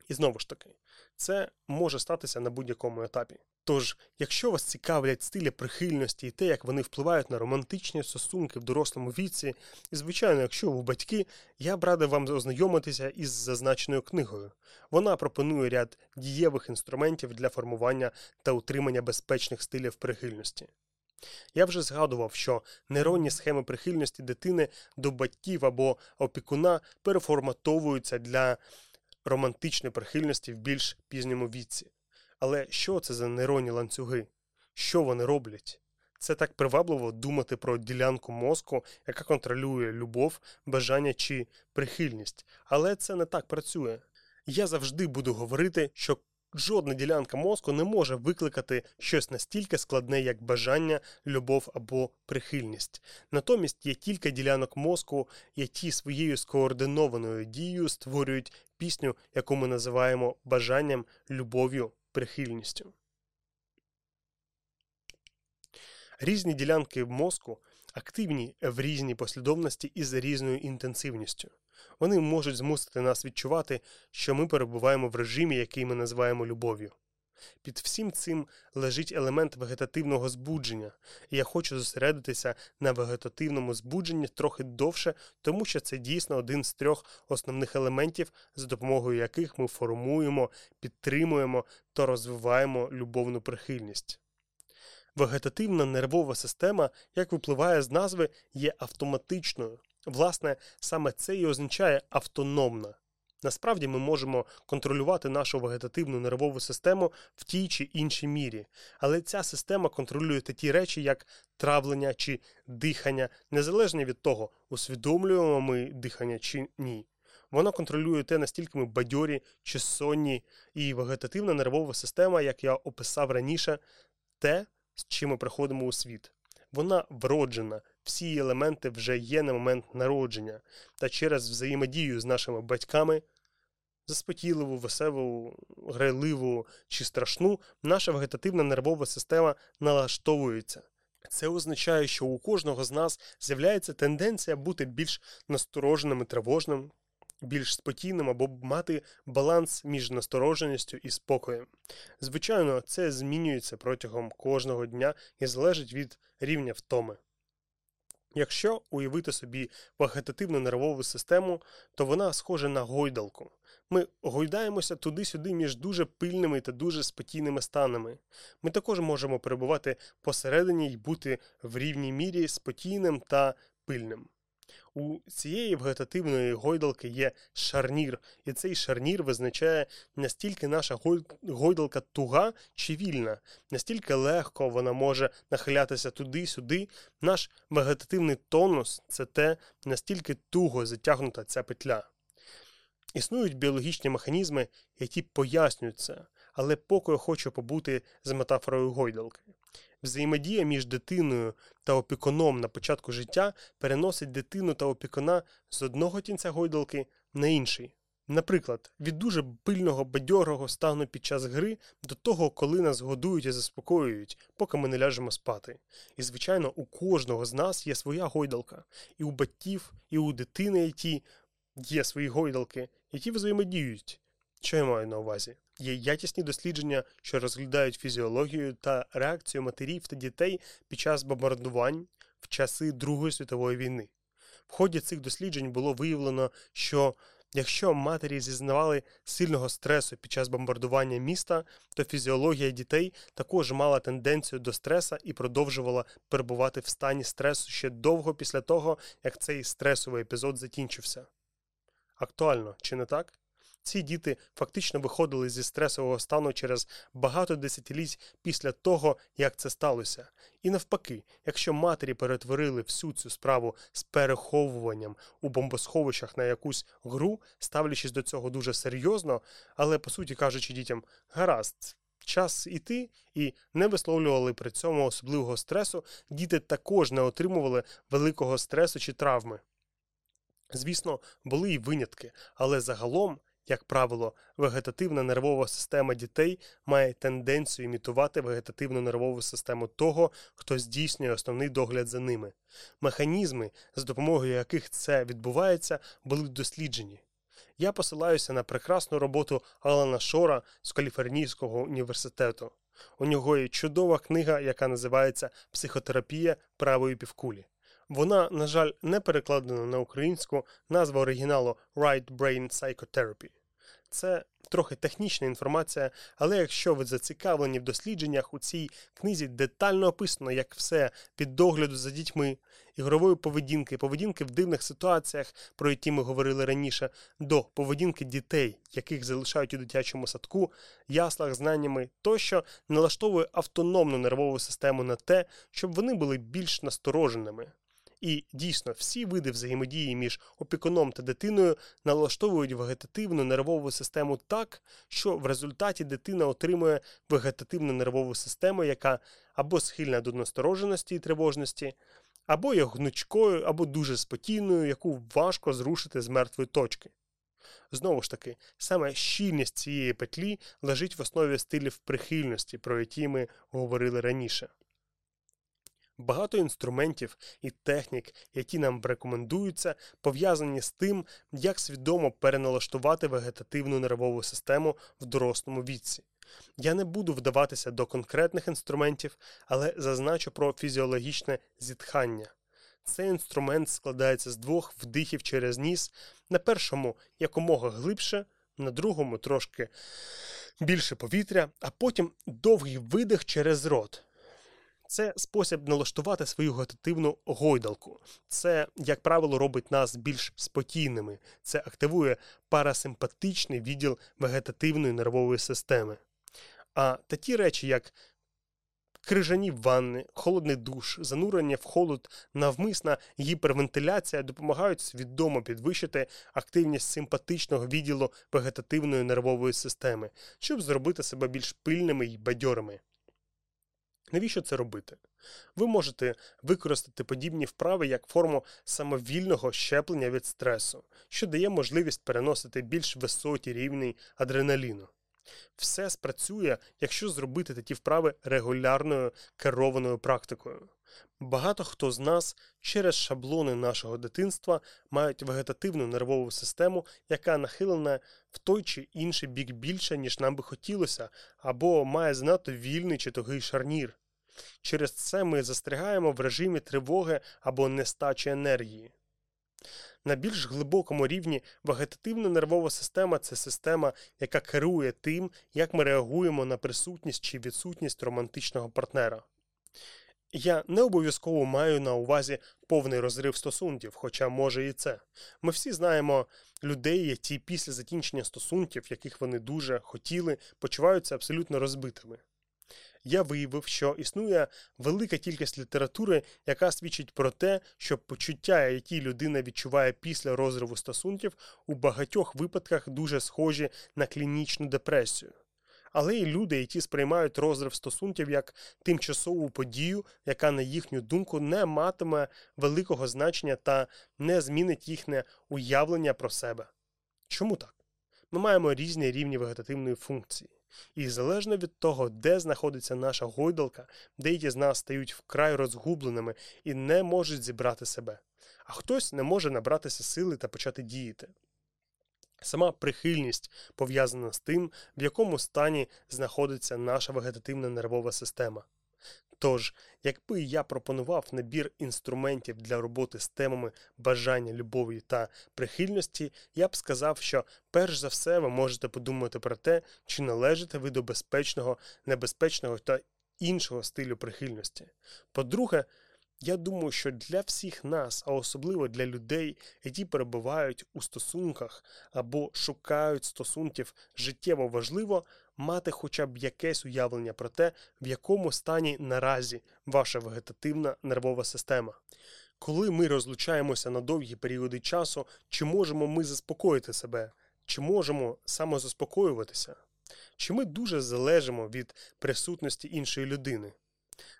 І знову ж таки, це може статися на будь-якому етапі. Тож, якщо вас цікавлять стилі прихильності і те, як вони впливають на романтичні стосунки в дорослому віці, і, звичайно, якщо ви батьки, я б радив вам ознайомитися із зазначеною книгою. Вона пропонує ряд дієвих інструментів для формування та утримання безпечних стилів прихильності. Я вже згадував, що нейронні схеми прихильності дитини до батьків або опікуна переформатовуються для романтичної прихильності в більш пізньому віці. Але що це за нейронні ланцюги? Що вони роблять? Це так привабливо думати про ділянку мозку, яка контролює любов, бажання чи прихильність. Але це не так працює. Я завжди буду говорити, що жодна ділянка мозку не може викликати щось настільки складне, як бажання, любов або прихильність. Натомість є кілька ділянок мозку, які своєю скоординованою дією створюють пісню, яку ми називаємо бажанням, любов'ю, прихильністю. Різні ділянки мозку активні в різній послідовності і за різною інтенсивністю. Вони можуть змусити нас відчувати, що ми перебуваємо в режимі, який ми називаємо любов'ю. Під всім цим лежить елемент вегетативного збудження, я хочу зосередитися на вегетативному збудженні трохи довше, тому що це дійсно один з трьох основних елементів, за допомогою яких ми формуємо, підтримуємо та розвиваємо любовну прихильність. Вегетативна нервова система, як випливає з назви, є автоматичною. Власне, саме це і означає автономна. Насправді ми можемо контролювати нашу вегетативну нервову систему в тій чи іншій мірі, але ця система контролює такі речі, як травлення чи дихання, незалежно від того, усвідомлюємо ми дихання чи ні. Вона контролює те, настільки ми бадьорі чи сонні, і вегетативна нервова система, як я описав раніше, те, з чим ми приходимо у світ. Вона вроджена, всі її елементи вже є на момент народження, та через взаємодію з нашими батьками, заспокійливу, веселу, грайливу чи страшну, наша вегетативна нервова система налаштовується. Це означає, що у кожного з нас з'являється тенденція бути більш настороженим і тривожним, більш спокійним або мати баланс між настороженістю і спокоєм. Звичайно, це змінюється протягом кожного дня і залежить від рівня втоми. Якщо уявити собі вегетативну нервову систему, то вона схожа на гойдалку. Ми гойдаємося туди-сюди між дуже пильними та дуже спокійними станами. Ми також можемо перебувати посередині й бути в рівній мірі спокійним та пильним. У цієї вегетативної гойдалки є шарнір, і цей шарнір визначає, настільки наша гойдалка туга чи вільна, настільки легко вона може нахилятися туди-сюди. Наш вегетативний тонус це те, настільки туго затягнута ця петля. Існують біологічні механізми, які пояснюють це, але поки я хочу побути з метафорою гойдалки. Взаємодія між дитиною та опікуном на початку життя переносить дитину та опікуна з одного кінця гойдалки на інший. Наприклад, від дуже пильного бадьорого стану під час гри до того, коли нас годують і заспокоюють, поки ми не ляжемо спати. І, звичайно, у кожного з нас є своя гойдалка, і у батьків, і у дитини, які є свої гойдалки, які взаємодіють. Що я маю на увазі? Є якісні дослідження, що розглядають фізіологію та реакцію матерів та дітей під час бомбардувань в часи Другої світової війни. В ході цих досліджень було виявлено, що якщо матері зізнавали сильного стресу під час бомбардування міста, то фізіологія дітей також мала тенденцію до стреса і продовжувала перебувати в стані стресу ще довго після того, як цей стресовий епізод закінчився. Актуально, чи не так? Ці діти фактично виходили зі стресового стану через багато десятиліть після того, як це сталося. І навпаки, якщо матері перетворили всю цю справу з переховуванням у бомбосховищах на якусь гру, ставлячись до цього дуже серйозно, але по суті кажучи дітям, гаразд. Час іти і не висловлювали при цьому особливого стресу, діти також не отримували великого стресу чи травми. Звісно, були й винятки, але загалом як правило, вегетативна нервова система дітей має тенденцію імітувати вегетативну нервову систему того, хто здійснює основний догляд за ними. Механізми, з допомогою яких це відбувається, були досліджені. Я посилаюся на прекрасну роботу Алана Шора з Каліфорнійського університету. У нього є чудова книга, яка називається Психотерапія правої півкулі. Вона, на жаль, не перекладена на українську назва оригіналу Right Brain Psychotherapy. Це трохи технічна інформація, але якщо ви зацікавлені в дослідженнях у цій книзі детально описано, як все від догляду за дітьми, ігрової поведінки, поведінки в дивних ситуаціях, про які ми говорили раніше, до поведінки дітей, яких залишають у дитячому садку, яслах, знаннями тощо налаштовує автономну нервову систему на те, щоб вони були більш настороженими. І дійсно, всі види взаємодії між опікуном та дитиною налаштовують вегетативну нервову систему так, що в результаті дитина отримує вегетативну нервову систему, яка або схильна до настороженості і тривожності, або є гнучкою, або дуже спокійною, яку важко зрушити з мертвої точки. Знову ж таки, саме щільність цієї петлі лежить в основі стилів прихильності, про які ми говорили раніше. Багато інструментів і технік, які нам рекомендуються, пов'язані з тим, як свідомо переналаштувати вегетативну нервову систему в дорослому віці. Я не буду вдаватися до конкретних інструментів, але зазначу про фізіологічне зітхання. Цей інструмент складається з двох вдихів через ніс, на першому якомога глибше, на другому трошки більше повітря, а потім довгий видих через рот. Це спосіб налаштувати свою вегетативну гойдалку. Це, як правило, робить нас більш спокійними. Це активує парасимпатичний відділ вегетативної нервової системи. А такі речі, як крижані ванни, холодний душ, занурення в холод, навмисна гіпервентиляція допомагають свідомо підвищити активність симпатичного відділу вегетативної нервової системи, щоб зробити себе більш пильними й бадьорими. Навіщо це робити? Ви можете використати подібні вправи як форму самовільного щеплення від стресу, що дає можливість переносити більш високі рівні адреналіну. Все спрацює, якщо зробити такі вправи регулярною керованою практикою. Багато хто з нас через шаблони нашого дитинства мають вегетативну нервову систему, яка нахилена в той чи інший бік більше, ніж нам би хотілося, або має занадто вільний чи тугий шарнір. Через це ми застрягаємо в режимі тривоги або нестачі енергії. На більш глибокому рівні вегетативна нервова система це система, яка керує тим, як ми реагуємо на присутність чи відсутність романтичного партнера. Я не обов'язково маю на увазі повний розрив стосунків, хоча може і це. Ми всі знаємо людей, які після закінчення стосунків, яких вони дуже хотіли, почуваються абсолютно розбитими я виявив, що існує велика кількість літератури, яка свідчить про те, що почуття, які людина відчуває після розриву стосунків, у багатьох випадках дуже схожі на клінічну депресію. Але й люди, які сприймають розрив стосунків як тимчасову подію, яка, на їхню думку, не матиме великого значення та не змінить їхнє уявлення про себе. Чому так? Ми маємо різні рівні вегетативної функції. І залежно від того, де знаходиться наша гойдалка, деякі з нас стають вкрай розгубленими і не можуть зібрати себе, а хтось не може набратися сили та почати діяти. Сама прихильність пов'язана з тим, в якому стані знаходиться наша вегетативна нервова система. Тож, якби я пропонував набір інструментів для роботи з темами бажання, любові та прихильності, я б сказав, що перш за все ви можете подумати про те, чи належите ви до безпечного, небезпечного та іншого стилю прихильності. По-друге, я думаю, що для всіх нас, а особливо для людей, які перебувають у стосунках або шукають стосунків життєво важливо мати хоча б якесь уявлення про те, в якому стані наразі ваша вегетативна нервова система. Коли ми розлучаємося на довгі періоди часу, чи можемо ми заспокоїти себе, чи можемо самозаспокоюватися? Чи ми дуже залежимо від присутності іншої людини?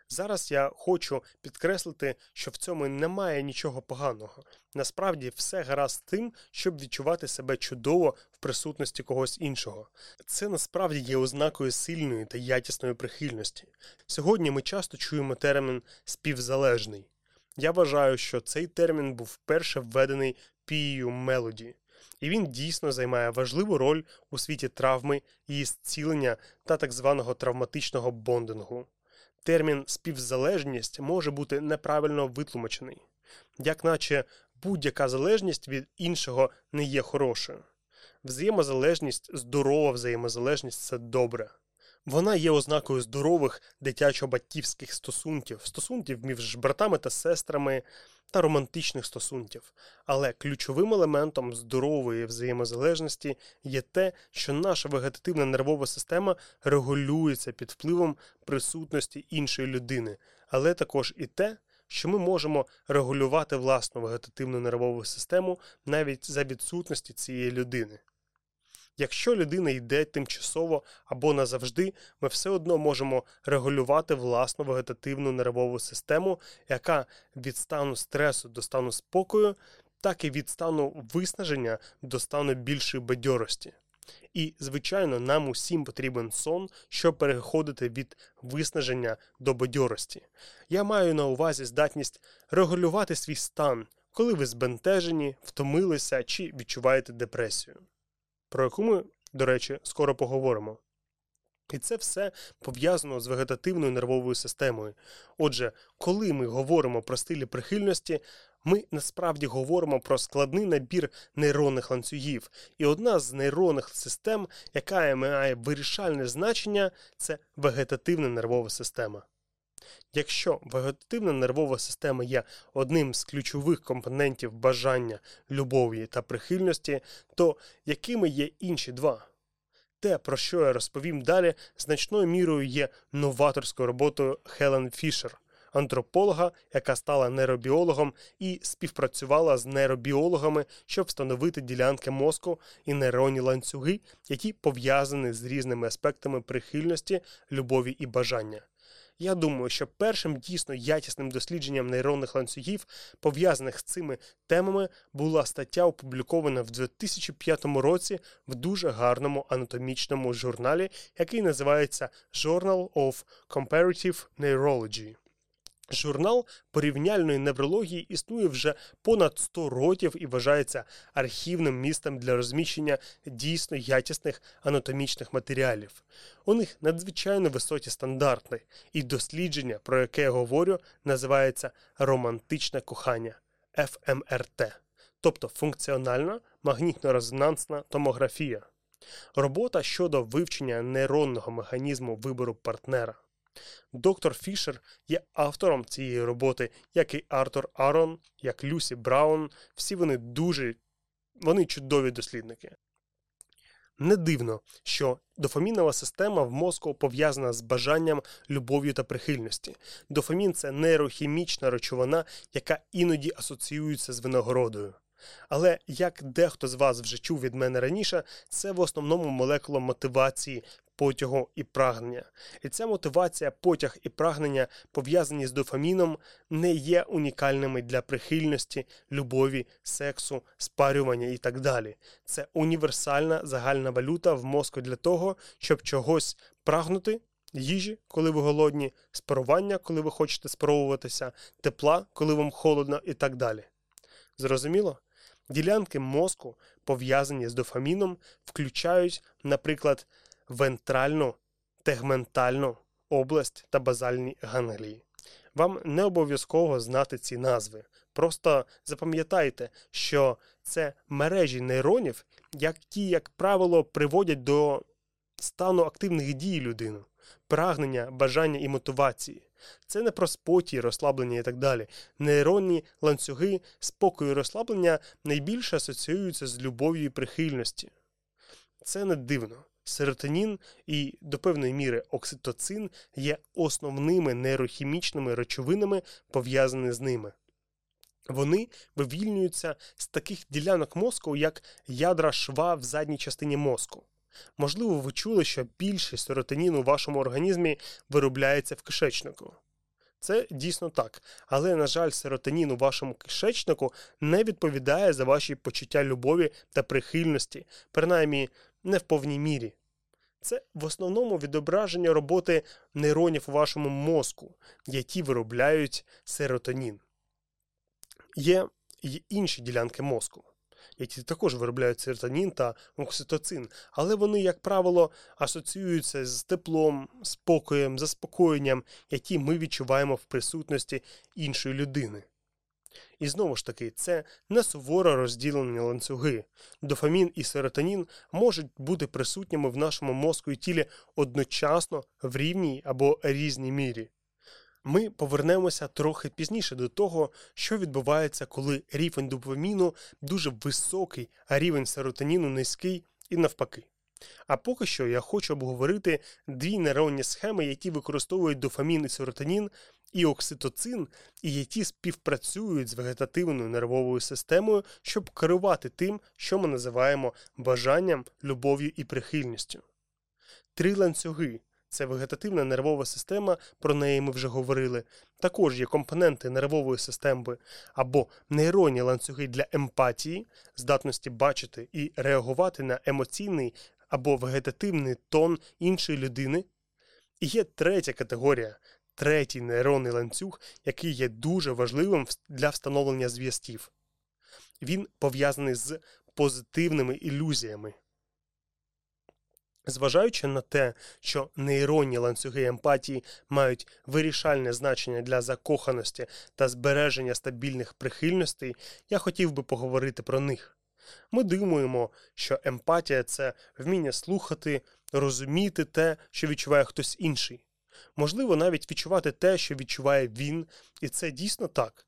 Зараз я хочу підкреслити, що в цьому немає нічого поганого. Насправді все гаразд тим, щоб відчувати себе чудово в присутності когось іншого. Це насправді є ознакою сильної та якісної прихильності. Сьогодні ми часто чуємо термін співзалежний. Я вважаю, що цей термін був вперше введений пією мелоді. І він дійсно займає важливу роль у світі травми, її зцілення та так званого травматичного бондингу термін співзалежність може бути неправильно витлумачений, як наче будь-яка залежність від іншого не є хорошою. Взаємозалежність, здорова взаємозалежність це добре. Вона є ознакою здорових дитячо-батьківських стосунків, стосунків між братами та сестрами та романтичних стосунків. Але ключовим елементом здорової взаємозалежності є те, що наша вегетативна нервова система регулюється під впливом присутності іншої людини, але також і те, що ми можемо регулювати власну вегетативну нервову систему навіть за відсутності цієї людини. Якщо людина йде тимчасово або назавжди, ми все одно можемо регулювати власну вегетативну нервову систему, яка від стану стресу до стану спокою, так і від стану виснаження до стану більшої бадьорості. І, звичайно, нам усім потрібен сон, щоб переходити від виснаження до бадьорості. Я маю на увазі здатність регулювати свій стан, коли ви збентежені, втомилися чи відчуваєте депресію про яку ми, до речі, скоро поговоримо. І це все пов'язано з вегетативною нервовою системою. Отже, коли ми говоримо про стилі прихильності, ми насправді говоримо про складний набір нейронних ланцюгів. І одна з нейронних систем, яка має вирішальне значення, це вегетативна нервова система. Якщо вегетативна нервова система є одним з ключових компонентів бажання, любові та прихильності, то якими є інші два? Те, про що я розповім далі, значною мірою є новаторською роботою Хелен Фішер, антрополога, яка стала нейробіологом і співпрацювала з нейробіологами, щоб встановити ділянки мозку і нейронні ланцюги, які пов'язані з різними аспектами прихильності, любові і бажання. Я думаю, що першим дійсно якісним дослідженням нейронних ланцюгів, пов'язаних з цими темами, була стаття, опублікована в 2005 році в дуже гарному анатомічному журналі, який називається Journal of Comparative Neurology. Журнал порівняльної неврології існує вже понад 100 років і вважається архівним містом для розміщення дійсно якісних анатомічних матеріалів. У них надзвичайно високі стандарти, і дослідження, про яке я говорю, називається романтичне кохання ФМРТ, тобто функціональна магнітно-резонансна томографія. Робота щодо вивчення нейронного механізму вибору партнера. Доктор Фішер є автором цієї роботи, як і Артур Арон, як Люсі Браун. Всі вони дуже вони чудові дослідники. Не дивно, що дофамінова система в мозку пов'язана з бажанням, любов'ю та прихильності. Дофамін це нейрохімічна речовина, яка іноді асоціюється з винагородою. Але як дехто з вас вже чув від мене раніше, це в основному молекула мотивації, потягу і прагнення. І ця мотивація, потяг і прагнення, пов'язані з дофаміном, не є унікальними для прихильності, любові, сексу, спарювання і так далі. Це універсальна загальна валюта в мозку для того, щоб чогось прагнути. Їжі, коли ви голодні, спарування, коли ви хочете спробуватися, тепла, коли вам холодно, і так далі. Зрозуміло? Ділянки мозку, пов'язані з дофаміном, включають, наприклад, вентральну, тегментальну область та базальні ганглії. Вам не обов'язково знати ці назви. Просто запам'ятайте, що це мережі нейронів, які, як правило, приводять до стану активних дій людини, прагнення, бажання і мотивації. Це не про спокій, розслаблення і так далі. Нейронні ланцюги спокою і розслаблення найбільше асоціюються з любов'ю і прихильності. Це не дивно. Серотонін і до певної міри окситоцин є основними нейрохімічними речовинами, пов'язані з ними. Вони вивільнюються з таких ділянок мозку, як ядра шва в задній частині мозку. Можливо, ви чули, що більше серотоніну у вашому організмі виробляється в кишечнику. Це дійсно так, але, на жаль, серотонін у вашому кишечнику не відповідає за ваші почуття любові та прихильності, принаймні не в повній мірі. Це в основному відображення роботи нейронів у вашому мозку, які виробляють серотонін. Є й інші ділянки мозку, які також виробляють серотонін та окситоцин, але вони, як правило, асоціюються з теплом, спокоєм, заспокоєнням, які ми відчуваємо в присутності іншої людини. І знову ж таки, це не суворо розділені ланцюги. Дофамін і серотонін можуть бути присутніми в нашому мозку і тілі одночасно в рівній або різній мірі. Ми повернемося трохи пізніше до того, що відбувається, коли рівень дофаміну дуже високий, а рівень серотоніну низький і навпаки. А поки що я хочу обговорити дві нейронні схеми, які використовують дофамін і серотонін і окситоцин, і які співпрацюють з вегетативною нервовою системою, щоб керувати тим, що ми називаємо бажанням, любов'ю і прихильністю. Три ланцюги. Це вегетативна нервова система, про неї ми вже говорили. Також є компоненти нервової системи або нейронні ланцюги для емпатії, здатності бачити і реагувати на емоційний або вегетативний тон іншої людини. І є третя категорія третій нейронний ланцюг, який є дуже важливим для встановлення зв'язків. Він пов'язаний з позитивними ілюзіями. Зважаючи на те, що нейронні ланцюги емпатії мають вирішальне значення для закоханості та збереження стабільних прихильностей, я хотів би поговорити про них. Ми думаємо, що емпатія це вміння слухати, розуміти те, що відчуває хтось інший. Можливо, навіть відчувати те, що відчуває він, і це дійсно так.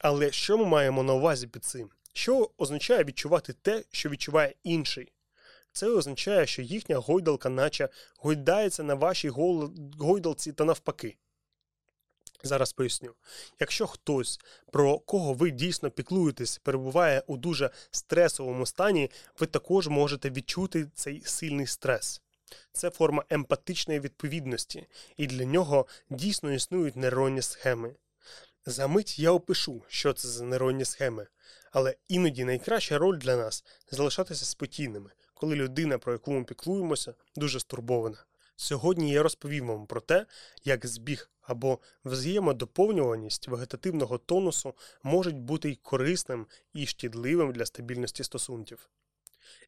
Але що ми маємо на увазі під цим? Що означає відчувати те, що відчуває інший? Це означає, що їхня гойдалка, наче гойдається на вашій гойдалці та навпаки. Зараз поясню. Якщо хтось, про кого ви дійсно піклуєтесь, перебуває у дуже стресовому стані, ви також можете відчути цей сильний стрес. Це форма емпатичної відповідності, і для нього дійсно існують нейронні схеми. За мить я опишу, що це за нейронні схеми, але іноді найкраща роль для нас залишатися спокійними, коли людина, про яку ми піклуємося, дуже стурбована. Сьогодні я розповім вам про те, як збіг або взаємодоповнюваність вегетативного тонусу можуть бути й корисним і шкідливим для стабільності стосунків.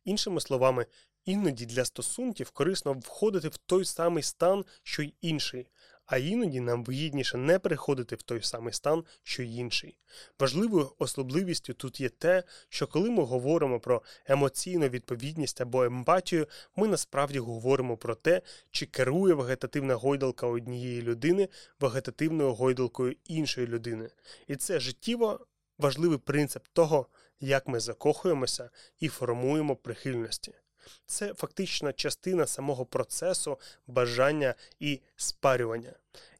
Іншими словами, іноді для стосунків корисно входити в той самий стан, що й інший, а іноді нам вигідніше не переходити в той самий стан, що й інший. Важливою особливістю тут є те, що коли ми говоримо про емоційну відповідність або емпатію, ми насправді говоримо про те, чи керує вегетативна гойдалка однієї людини вегетативною гойдалкою іншої людини. І це життєво важливий принцип того, як ми закохуємося і формуємо прихильності. Це фактично частина самого процесу бажання і спарювання.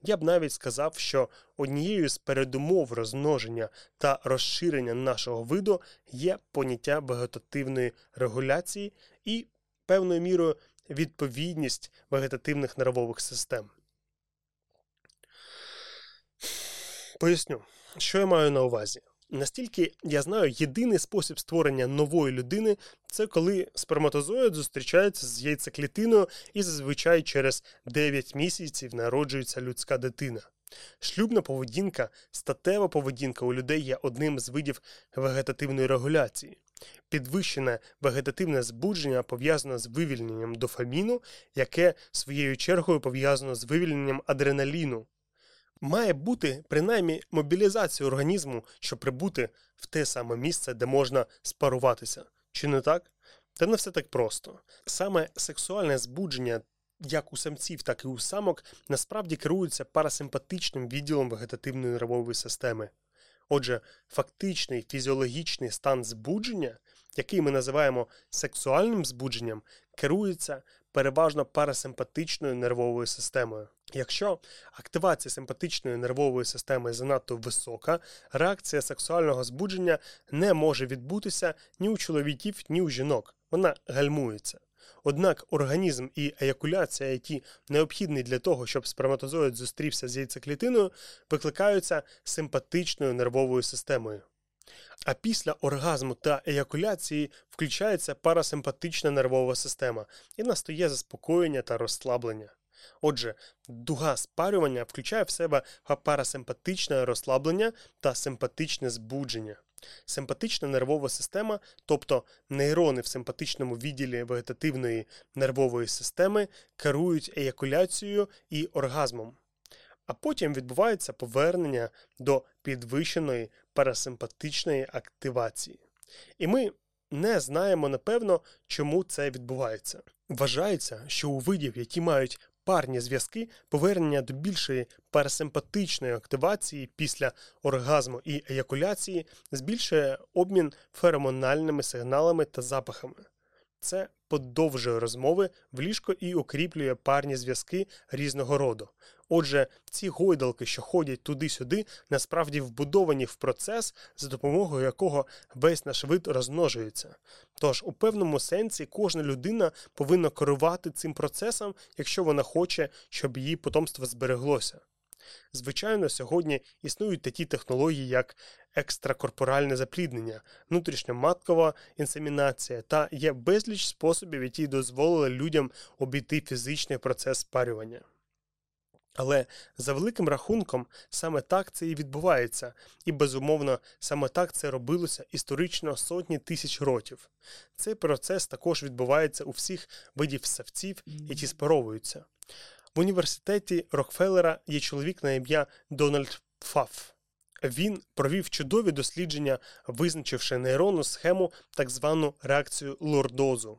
Я б навіть сказав, що однією з передумов розмноження та розширення нашого виду є поняття вегетативної регуляції і певною мірою відповідність вегетативних нервових систем. Поясню, що я маю на увазі. Настільки я знаю, єдиний спосіб створення нової людини це коли сперматозоїд зустрічається з яйцеклітиною і зазвичай через 9 місяців народжується людська дитина. Шлюбна поведінка, статева поведінка у людей є одним з видів вегетативної регуляції. Підвищене вегетативне збудження пов'язане з вивільненням дофаміну, яке своєю чергою пов'язано з вивільненням адреналіну. Має бути принаймні мобілізація організму, щоб прибути в те саме місце, де можна спаруватися. Чи не так? Та не все так просто. Саме сексуальне збудження, як у самців, так і у самок, насправді керується парасимпатичним відділом вегетативної нервової системи. Отже, фактичний фізіологічний стан збудження, який ми називаємо сексуальним збудженням, керується переважно парасимпатичною нервовою системою. Якщо активація симпатичної нервової системи занадто висока, реакція сексуального збудження не може відбутися ні у чоловіків, ні у жінок. Вона гальмується. Однак організм і еякуляція, які необхідні для того, щоб сперматозоїд зустрівся з яйцеклітиною, викликаються симпатичною нервовою системою. А після оргазму та еякуляції включається парасимпатична нервова система і настає заспокоєння та розслаблення. Отже, дуга спарювання включає в себе парасимпатичне розслаблення та симпатичне збудження. Симпатична нервова система, тобто нейрони в симпатичному відділі вегетативної нервової системи, керують еякуляцією і оргазмом. А потім відбувається повернення до підвищеної парасимпатичної активації. І ми не знаємо напевно, чому це відбувається. Вважається, що у видів, які мають парні зв'язки, повернення до більшої парасимпатичної активації після оргазму і еякуляції збільшує обмін феромональними сигналами та запахами. Це подовжує розмови в ліжко і укріплює парні зв'язки різного роду. Отже, ці гойдалки, що ходять туди-сюди, насправді вбудовані в процес, за допомогою якого весь наш вид розмножується. Тож, у певному сенсі, кожна людина повинна керувати цим процесом, якщо вона хоче, щоб її потомство збереглося. Звичайно, сьогодні існують такі технології, як екстракорпоральне запліднення, внутрішньоматкова інсемінація та є безліч способів, які дозволили людям обійти фізичний процес спарювання. Але за великим рахунком, саме так це і відбувається, і безумовно, саме так це робилося історично сотні тисяч років. Цей процес також відбувається у всіх видів савців, які спаровуються. В університеті Рокфеллера є чоловік на ім'я Дональд Фаф. Він провів чудові дослідження, визначивши нейронну схему так звану реакцію лордозу.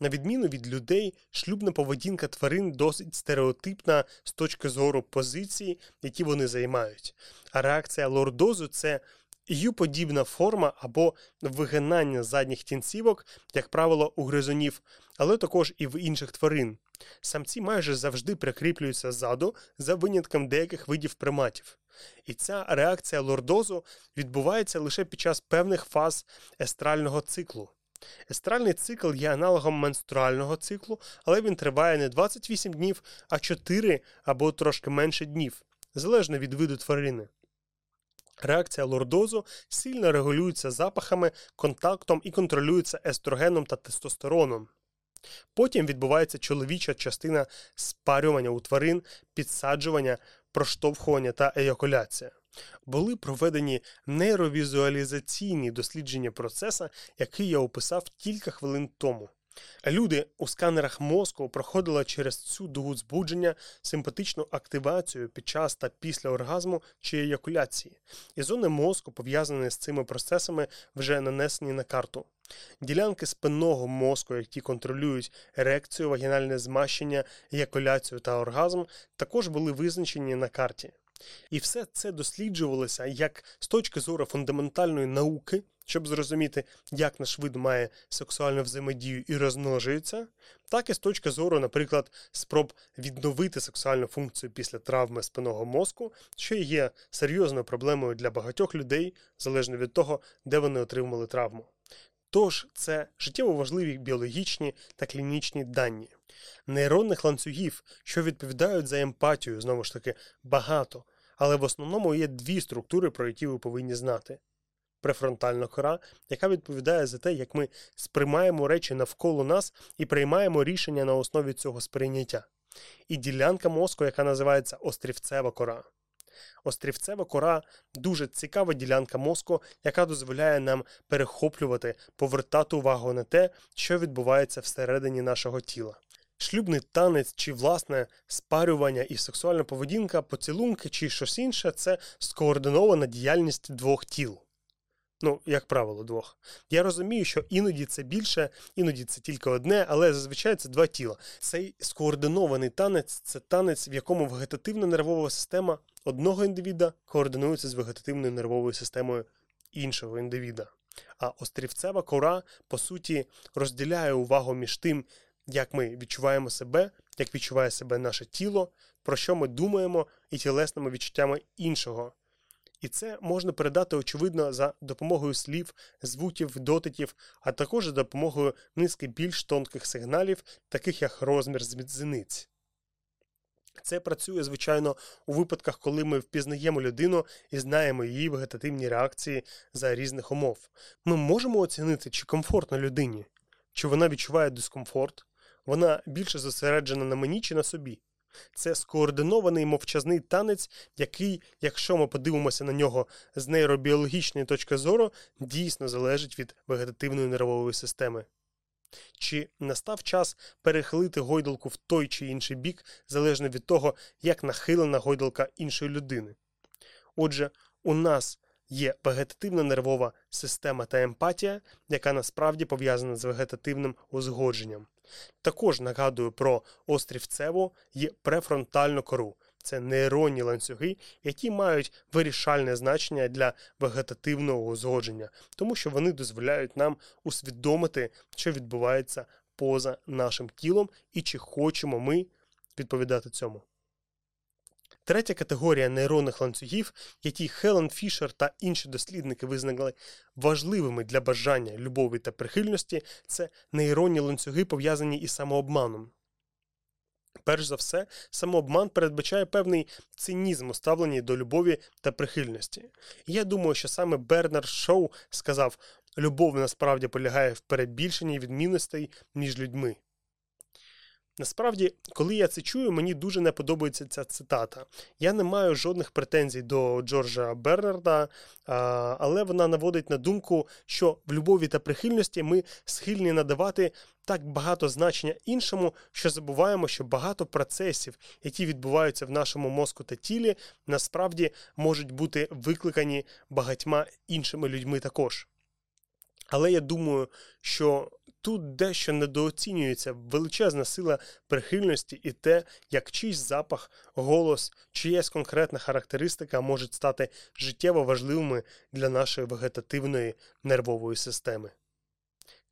На відміну від людей, шлюбна поведінка тварин досить стереотипна з точки зору позиції, які вони займають. А реакція лордозу це ю-подібна форма або вигинання задніх кінцівок, як правило, у гризунів, але також і в інших тварин. Самці майже завжди прикріплюються ззаду за винятком деяких видів приматів. І ця реакція лордозу відбувається лише під час певних фаз естрального циклу. Естральний цикл є аналогом менструального циклу, але він триває не 28 днів, а 4 або трошки менше днів, залежно від виду тварини. Реакція лордозу сильно регулюється запахами, контактом і контролюється естрогеном та тестостероном. Потім відбувається чоловіча частина спарювання у тварин, підсаджування, проштовхування та еякуляція. Були проведені нейровізуалізаційні дослідження процеса, який я описав кілька хвилин тому. Люди у сканерах мозку проходили через цю дугу збудження симпатичну активацію під час та після оргазму чи еякуляції, і зони мозку, пов'язані з цими процесами, вже нанесені на карту. Ділянки спинного мозку, які контролюють ерекцію, вагінальне змащення, еякуляцію та оргазм, також були визначені на карті. І все це досліджувалося як з точки зору фундаментальної науки, щоб зрозуміти, як наш вид має сексуальну взаємодію і розмножується, так і з точки зору, наприклад, спроб відновити сексуальну функцію після травми спинного мозку, що є серйозною проблемою для багатьох людей, залежно від того, де вони отримали травму. Тож це життєво важливі біологічні та клінічні дані. Нейронних ланцюгів, що відповідають за емпатію, знову ж таки, багато, але в основному є дві структури, про які ви повинні знати. Префронтальна кора, яка відповідає за те, як ми сприймаємо речі навколо нас і приймаємо рішення на основі цього сприйняття, і ділянка мозку, яка називається острівцева кора. Острівцева кора дуже цікава ділянка мозку, яка дозволяє нам перехоплювати, повертати увагу на те, що відбувається всередині нашого тіла. Шлюбний танець чи власне спарювання і сексуальна поведінка, поцілунки чи щось інше це скоординована діяльність двох тіл. Ну, як правило, двох. Я розумію, що іноді це більше, іноді це тільки одне, але зазвичай це два тіла. Цей скоординований танець це танець, в якому вегетативна нервова система одного індивіда координується з вегетативною нервовою системою іншого індивіда. А острівцева кора, по суті, розділяє увагу між тим, як ми відчуваємо себе, як відчуває себе наше тіло, про що ми думаємо і тілесними відчуттями іншого. І це можна передати, очевидно, за допомогою слів, звуків, дотиків, а також за допомогою низки більш тонких сигналів, таких як розмір зіниць. Це працює, звичайно, у випадках, коли ми впізнаємо людину і знаємо її вегетативні реакції за різних умов. Ми можемо оцінити, чи комфортно людині, чи вона відчуває дискомфорт, вона більше зосереджена на мені чи на собі. Це скоординований мовчазний танець, який, якщо ми подивимося на нього з нейробіологічної точки зору, дійсно залежить від вегетативної нервової системи. Чи настав час перехилити гойдалку в той чи інший бік, залежно від того, як нахилена гойдалка іншої людини? Отже, у нас є вегетативна нервова система та емпатія, яка насправді пов'язана з вегетативним узгодженням. Також нагадую про острівцеву і префронтальну кору. Це нейронні ланцюги, які мають вирішальне значення для вегетативного узгодження, тому що вони дозволяють нам усвідомити, що відбувається поза нашим тілом і чи хочемо ми відповідати цьому. Третя категорія нейронних ланцюгів, які Хелен Фішер та інші дослідники визнали важливими для бажання любові та прихильності, це нейронні ланцюги, пов'язані із самообманом. Перш за все, самообман передбачає певний цинізм у ставленні до любові та прихильності. І я думаю, що саме Бернар Шоу сказав, любов насправді полягає в перебільшенні відмінностей між людьми. Насправді, коли я це чую, мені дуже не подобається ця цитата. Я не маю жодних претензій до Джорджа Бернарда, але вона наводить на думку, що в любові та прихильності ми схильні надавати так багато значення іншому, що забуваємо, що багато процесів, які відбуваються в нашому мозку та тілі, насправді можуть бути викликані багатьма іншими людьми також. Але я думаю, що тут дещо недооцінюється величезна сила прихильності і те, як чийсь запах, голос, чиясь конкретна характеристика можуть стати життєво важливими для нашої вегетативної нервової системи.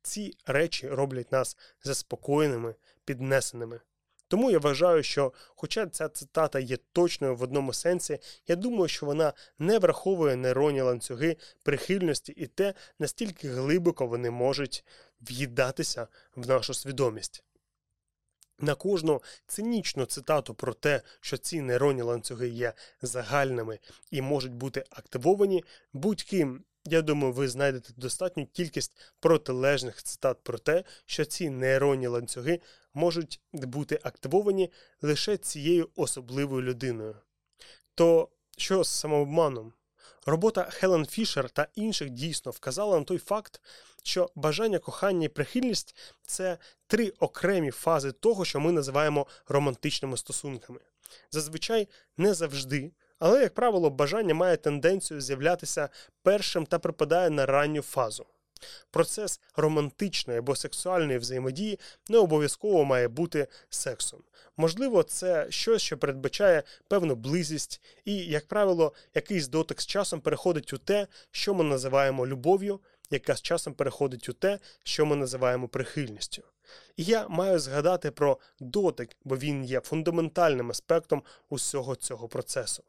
Ці речі роблять нас заспокоєними, піднесеними. Тому я вважаю, що, хоча ця цитата є точною в одному сенсі, я думаю, що вона не враховує нейронні ланцюги прихильності і те, настільки глибоко вони можуть в'їдатися в нашу свідомість. На кожну цинічну цитату про те, що ці нейронні ланцюги є загальними і можуть бути активовані, будь-ким я думаю, ви знайдете достатню кількість протилежних цитат про те, що ці нейронні ланцюги можуть бути активовані лише цією особливою людиною. То що з самообманом? Робота Хелен Фішер та інших дійсно вказала на той факт, що бажання кохання і прихильність це три окремі фази того, що ми називаємо романтичними стосунками. Зазвичай не завжди але, як правило, бажання має тенденцію з'являтися першим та припадає на ранню фазу. Процес романтичної або сексуальної взаємодії не обов'язково має бути сексом. Можливо, це щось, що передбачає певну близість, і, як правило, якийсь дотик з часом переходить у те, що ми називаємо любов'ю, яка з часом переходить у те, що ми називаємо прихильністю. І я маю згадати про дотик, бо він є фундаментальним аспектом усього цього процесу.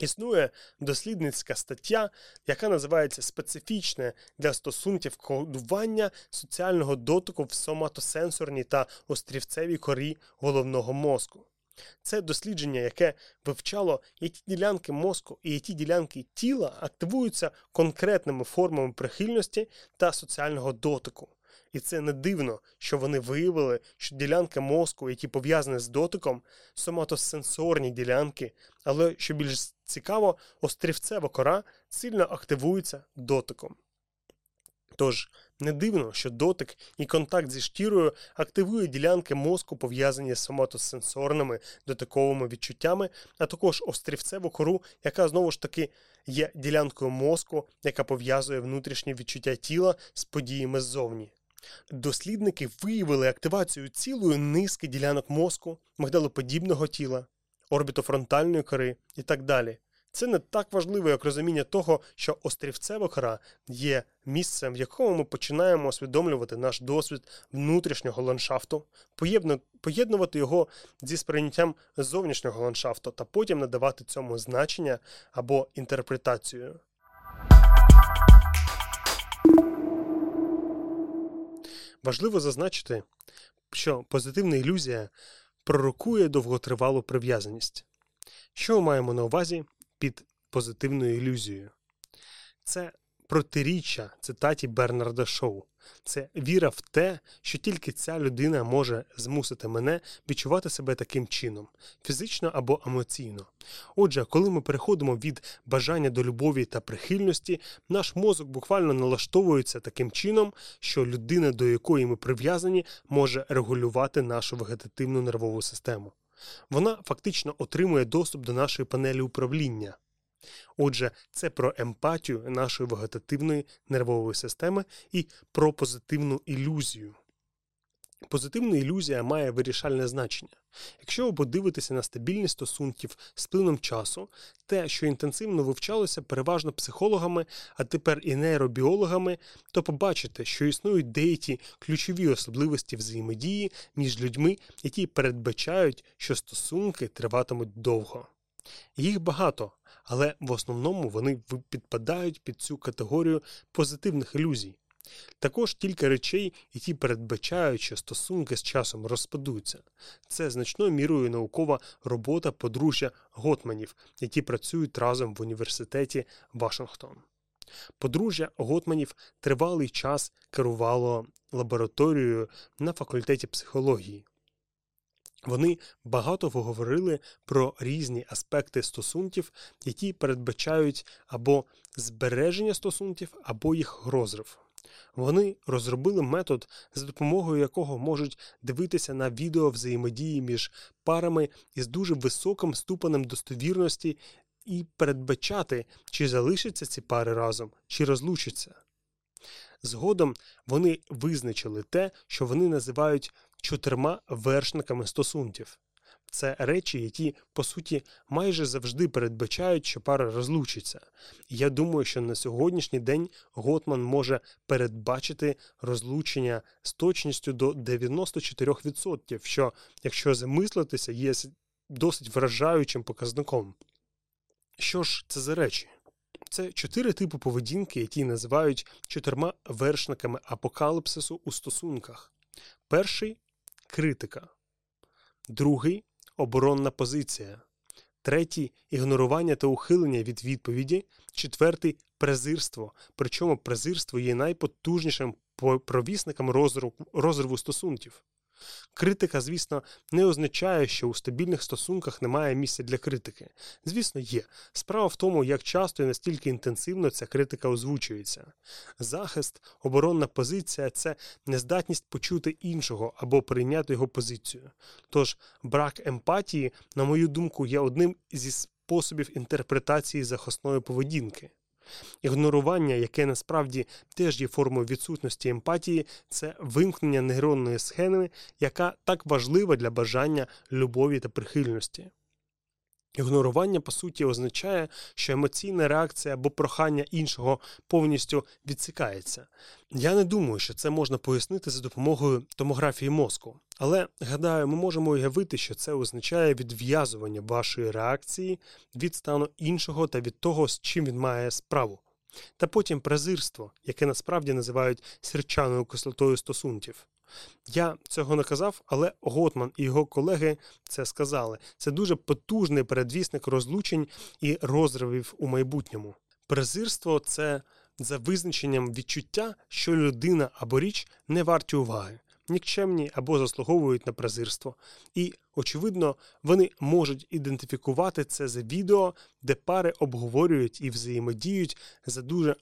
Існує дослідницька стаття, яка називається специфічне для стосунків кодування соціального дотику в соматосенсорній та острівцевій корі головного мозку. Це дослідження, яке вивчало, які ділянки мозку і які ділянки тіла активуються конкретними формами прихильності та соціального дотику. І це не дивно, що вони виявили, що ділянки мозку, які пов'язані з дотиком, соматосенсорні ділянки, але що більш цікаво, острівцева кора сильно активується дотиком. Тож, не дивно, що дотик і контакт зі шкірою активує ділянки мозку, пов'язані з соматосенсорними дотиковими відчуттями, а також острівцеву кору, яка знову ж таки є ділянкою мозку, яка пов'язує внутрішні відчуття тіла з подіями ззовні. Дослідники виявили активацію цілої низки ділянок мозку, мигдалоподібного тіла, орбітофронтальної кори і так далі. Це не так важливо, як розуміння того, що острівцева кора є місцем, в якому ми починаємо усвідомлювати наш досвід внутрішнього ландшафту, поєднувати його зі сприйняттям зовнішнього ландшафту та потім надавати цьому значення або інтерпретацію. Важливо зазначити, що позитивна ілюзія пророкує довготривалу прив'язаність. Що ми маємо на увазі під позитивною ілюзією? Це протиріччя цитаті Бернарда Шоу. Це віра в те, що тільки ця людина може змусити мене відчувати себе таким чином, фізично або емоційно. Отже, коли ми переходимо від бажання до любові та прихильності, наш мозок буквально налаштовується таким чином, що людина, до якої ми прив'язані, може регулювати нашу вегетативну нервову систему. Вона фактично отримує доступ до нашої панелі управління. Отже, це про емпатію нашої вегетативної нервової системи і про позитивну ілюзію. Позитивна ілюзія має вирішальне значення. Якщо ви подивитеся на стабільність стосунків з плином часу, те, що інтенсивно вивчалося переважно психологами, а тепер і нейробіологами, то побачите, що існують деякі ключові особливості взаємодії між людьми, які передбачають, що стосунки триватимуть довго. Їх багато, але в основному вони підпадають під цю категорію позитивних ілюзій. Також кілька речей, які передбачають, що стосунки з часом розпадуться. Це значною мірою наукова робота подружжя Готманів, які працюють разом в університеті Вашингтон. Подружжя Готманів тривалий час керувало лабораторією на факультеті психології. Вони багато говорили про різні аспекти стосунків, які передбачають або збереження стосунків, або їх розрив. Вони розробили метод, за допомогою якого можуть дивитися на відео взаємодії між парами із дуже високим ступенем достовірності і передбачати, чи залишаться ці пари разом, чи розлучаться. Згодом вони визначили те, що вони називають чотирма вершниками стосунків. Це речі, які, по суті, майже завжди передбачають, що пара розлучиться. Я думаю, що на сьогоднішній день Готман може передбачити розлучення з точністю до 94%, що, якщо замислитися, є досить вражаючим показником. Що ж це за речі? Це чотири типи поведінки, які називають чотирма вершниками апокаліпсису у стосунках. Перший критика, другий оборонна позиція, третій ігнорування та ухилення від відповіді, четвертий презирство. Причому презирство є найпотужнішим провісником розриву, стосунків. Критика, звісно, не означає, що у стабільних стосунках немає місця для критики. Звісно, є. Справа в тому, як часто і настільки інтенсивно ця критика озвучується. Захист, оборонна позиція це нездатність почути іншого або прийняти його позицію. Тож брак емпатії, на мою думку, є одним зі способів інтерпретації захисної поведінки. Ігнорування, яке насправді теж є формою відсутності емпатії, це вимкнення нейронної схеми, яка так важлива для бажання любові та прихильності. Ігнорування, по суті, означає, що емоційна реакція або прохання іншого повністю відсікається. Я не думаю, що це можна пояснити за допомогою томографії мозку, але гадаю, ми можемо уявити, що це означає відв'язування вашої реакції від стану іншого та від того, з чим він має справу. Та потім презирство, яке насправді називають сірчаною кислотою стосунків. Я цього не казав, але Готман і його колеги це сказали. Це дуже потужний передвісник розлучень і розривів у майбутньому. Презирство це за визначенням відчуття, що людина або річ не варті уваги, нікчемні або заслуговують на презирство. І, очевидно, вони можуть ідентифікувати це за відео, де пари обговорюють і взаємодіють за дуже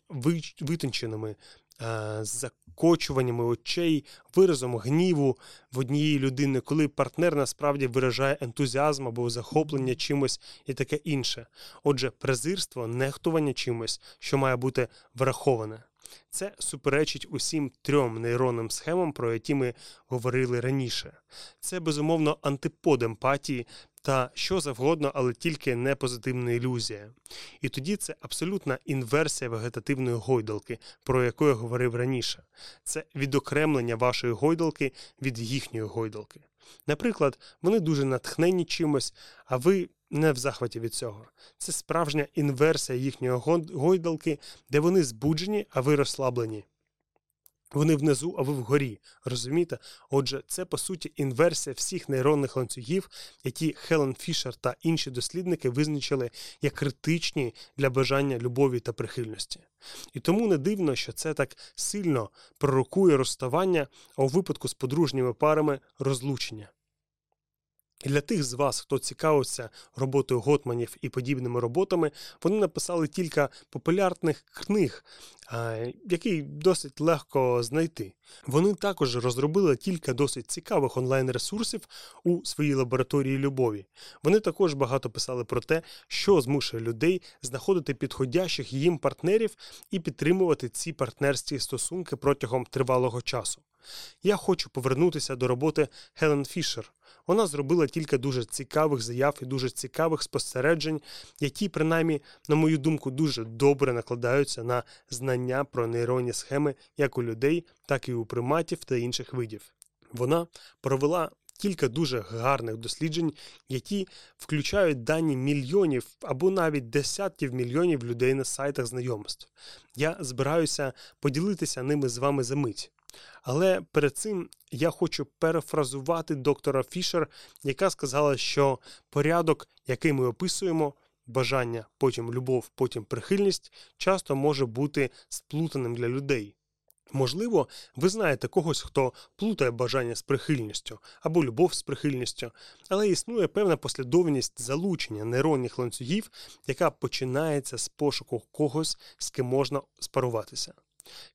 витонченими Е, закочуваннями очей, виразом гніву в однієї людини, коли партнер насправді виражає ентузіазм або захоплення чимось і таке інше. Отже, презирство, нехтування чимось, що має бути враховане. Це суперечить усім трьом нейронним схемам, про які ми говорили раніше. Це безумовно антипод емпатії та що завгодно, але тільки не позитивна ілюзія. І тоді це абсолютна інверсія вегетативної гойдалки, про яку я говорив раніше. Це відокремлення вашої гойдалки від їхньої гойдалки. Наприклад, вони дуже натхнені чимось, а ви не в захваті від цього. Це справжня інверсія їхньої гойдалки, де вони збуджені, а ви розслаблені. Вони внизу, а ви вгорі. Розумієте? Отже, це по суті інверсія всіх нейронних ланцюгів, які Хелен Фішер та інші дослідники визначили як критичні для бажання любові та прихильності. І тому не дивно, що це так сильно пророкує розставання, а у випадку з подружніми парами розлучення. І для тих з вас, хто цікавився роботою Готманів і подібними роботами, вони написали кілька популярних книг, які досить легко знайти. Вони також розробили кілька досить цікавих онлайн-ресурсів у своїй лабораторії любові. Вони також багато писали про те, що змушує людей знаходити підходящих їм партнерів і підтримувати ці партнерські стосунки протягом тривалого часу. Я хочу повернутися до роботи Хелен Фішер. Вона зробила кілька дуже цікавих заяв і дуже цікавих спостережень, які, принаймні, на мою думку, дуже добре накладаються на знання про нейронні схеми як у людей, так і у приматів та інших видів. Вона провела. Кілька дуже гарних досліджень, які включають дані мільйонів або навіть десятків мільйонів людей на сайтах знайомств. Я збираюся поділитися ними з вами за мить. Але перед цим я хочу перефразувати доктора Фішер, яка сказала, що порядок, який ми описуємо, бажання, потім любов, потім прихильність, часто може бути сплутаним для людей. Можливо, ви знаєте когось, хто плутає бажання з прихильністю або любов з прихильністю, але існує певна послідовність залучення нейронних ланцюгів, яка починається з пошуку когось, з ким можна спаруватися.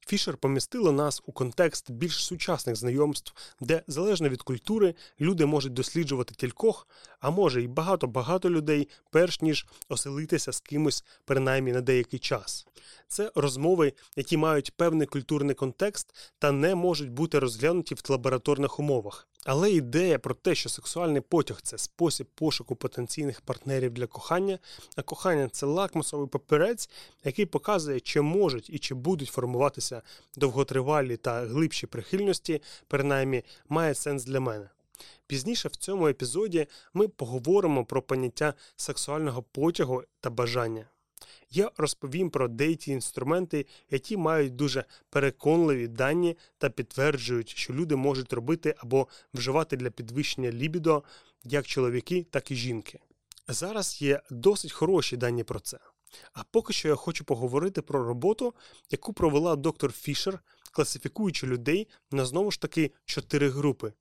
Фішер помістила нас у контекст більш сучасних знайомств, де залежно від культури люди можуть досліджувати кількох, а може й багато-багато людей, перш ніж оселитися з кимось, принаймні на деякий час. Це розмови, які мають певний культурний контекст та не можуть бути розглянуті в лабораторних умовах. Але ідея про те, що сексуальний потяг це спосіб пошуку потенційних партнерів для кохання, а кохання це лакмусовий папірець, який показує, чи можуть і чи будуть формуватися довготривалі та глибші прихильності, принаймні має сенс для мене. Пізніше в цьому епізоді ми поговоримо про поняття сексуального потягу та бажання. Я розповім про деякі інструменти, які мають дуже переконливі дані та підтверджують, що люди можуть робити або вживати для підвищення лібідо як чоловіки, так і жінки. Зараз є досить хороші дані про це. А поки що я хочу поговорити про роботу, яку провела доктор Фішер, класифікуючи людей на знову ж таки чотири групи.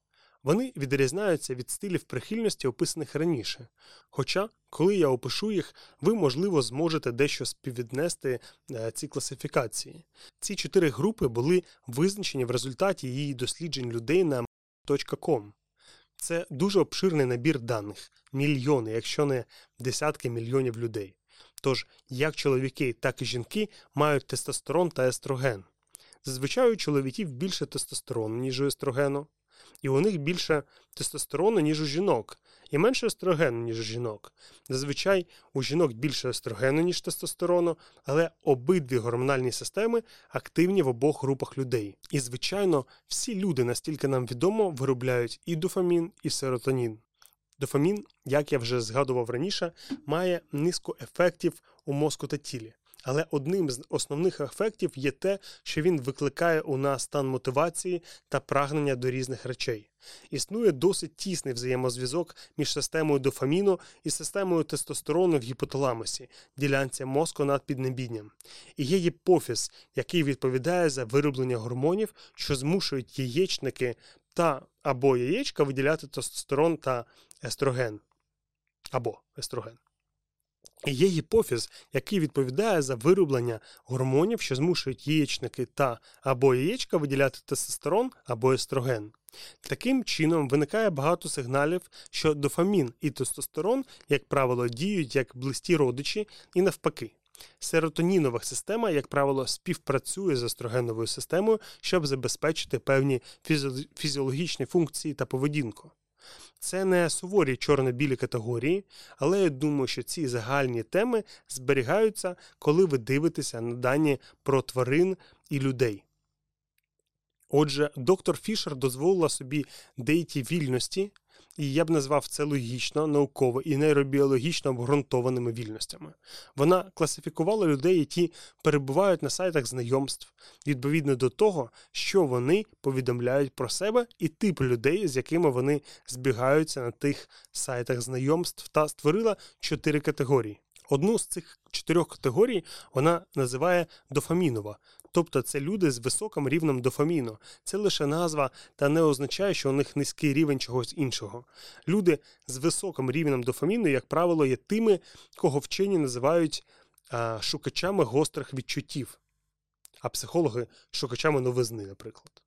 Вони відрізняються від стилів прихильності, описаних раніше. Хоча, коли я опишу їх, ви, можливо, зможете дещо співвіднести е, ці класифікації. Ці чотири групи були визначені в результаті її досліджень людей на .com. Це дуже обширний набір даних, мільйони, якщо не десятки мільйонів людей. Тож, як чоловіки, так і жінки мають тестостерон та естроген. Зазвичай у чоловіків більше тестостерону, ніж у естрогену і у них більше тестостерону, ніж у жінок, і менше естрогену, ніж у жінок. Зазвичай у жінок більше естрогену, ніж тестостерону, але обидві гормональні системи активні в обох групах людей. І, звичайно, всі люди, настільки нам відомо, виробляють і дофамін, і серотонін. Дофамін, як я вже згадував раніше, має низку ефектів у мозку та тілі. Але одним з основних ефектів є те, що він викликає у нас стан мотивації та прагнення до різних речей. Існує досить тісний взаємозв'язок між системою дофаміну і системою тестостерону в гіпоталамусі, ділянці мозку над піднебінням. І є гіпофіз, який відповідає за вироблення гормонів, що змушують яєчники та або яєчка виділяти тестостерон та естроген. Або естроген. Є гіпофіз, який відповідає за вироблення гормонів, що змушують яєчники та або яєчка виділяти тестостерон або естроген. Таким чином виникає багато сигналів, що дофамін і тестостерон, як правило, діють як близькі родичі і навпаки. Серотонінова система, як правило, співпрацює з естрогеновою системою, щоб забезпечити певні фізіологічні функції та поведінку. Це не суворі чорно-білі категорії, але я думаю, що ці загальні теми зберігаються, коли ви дивитеся на дані про тварин і людей. Отже, доктор Фішер дозволила собі деякі вільності, і я б назвав це логічно, науково і нейробіологічно обґрунтованими вільностями. Вона класифікувала людей, які перебувають на сайтах знайомств, відповідно до того, що вони повідомляють про себе, і тип людей, з якими вони збігаються на тих сайтах знайомств, та створила чотири категорії. Одну з цих чотирьох категорій вона називає дофамінова, Тобто це люди з високим рівнем дофаміну. Це лише назва та не означає, що у них низький рівень чогось іншого. Люди з високим рівнем дофаміну, як правило, є тими, кого вчені називають а, шукачами гострих відчуттів, а психологи шукачами новизни, наприклад.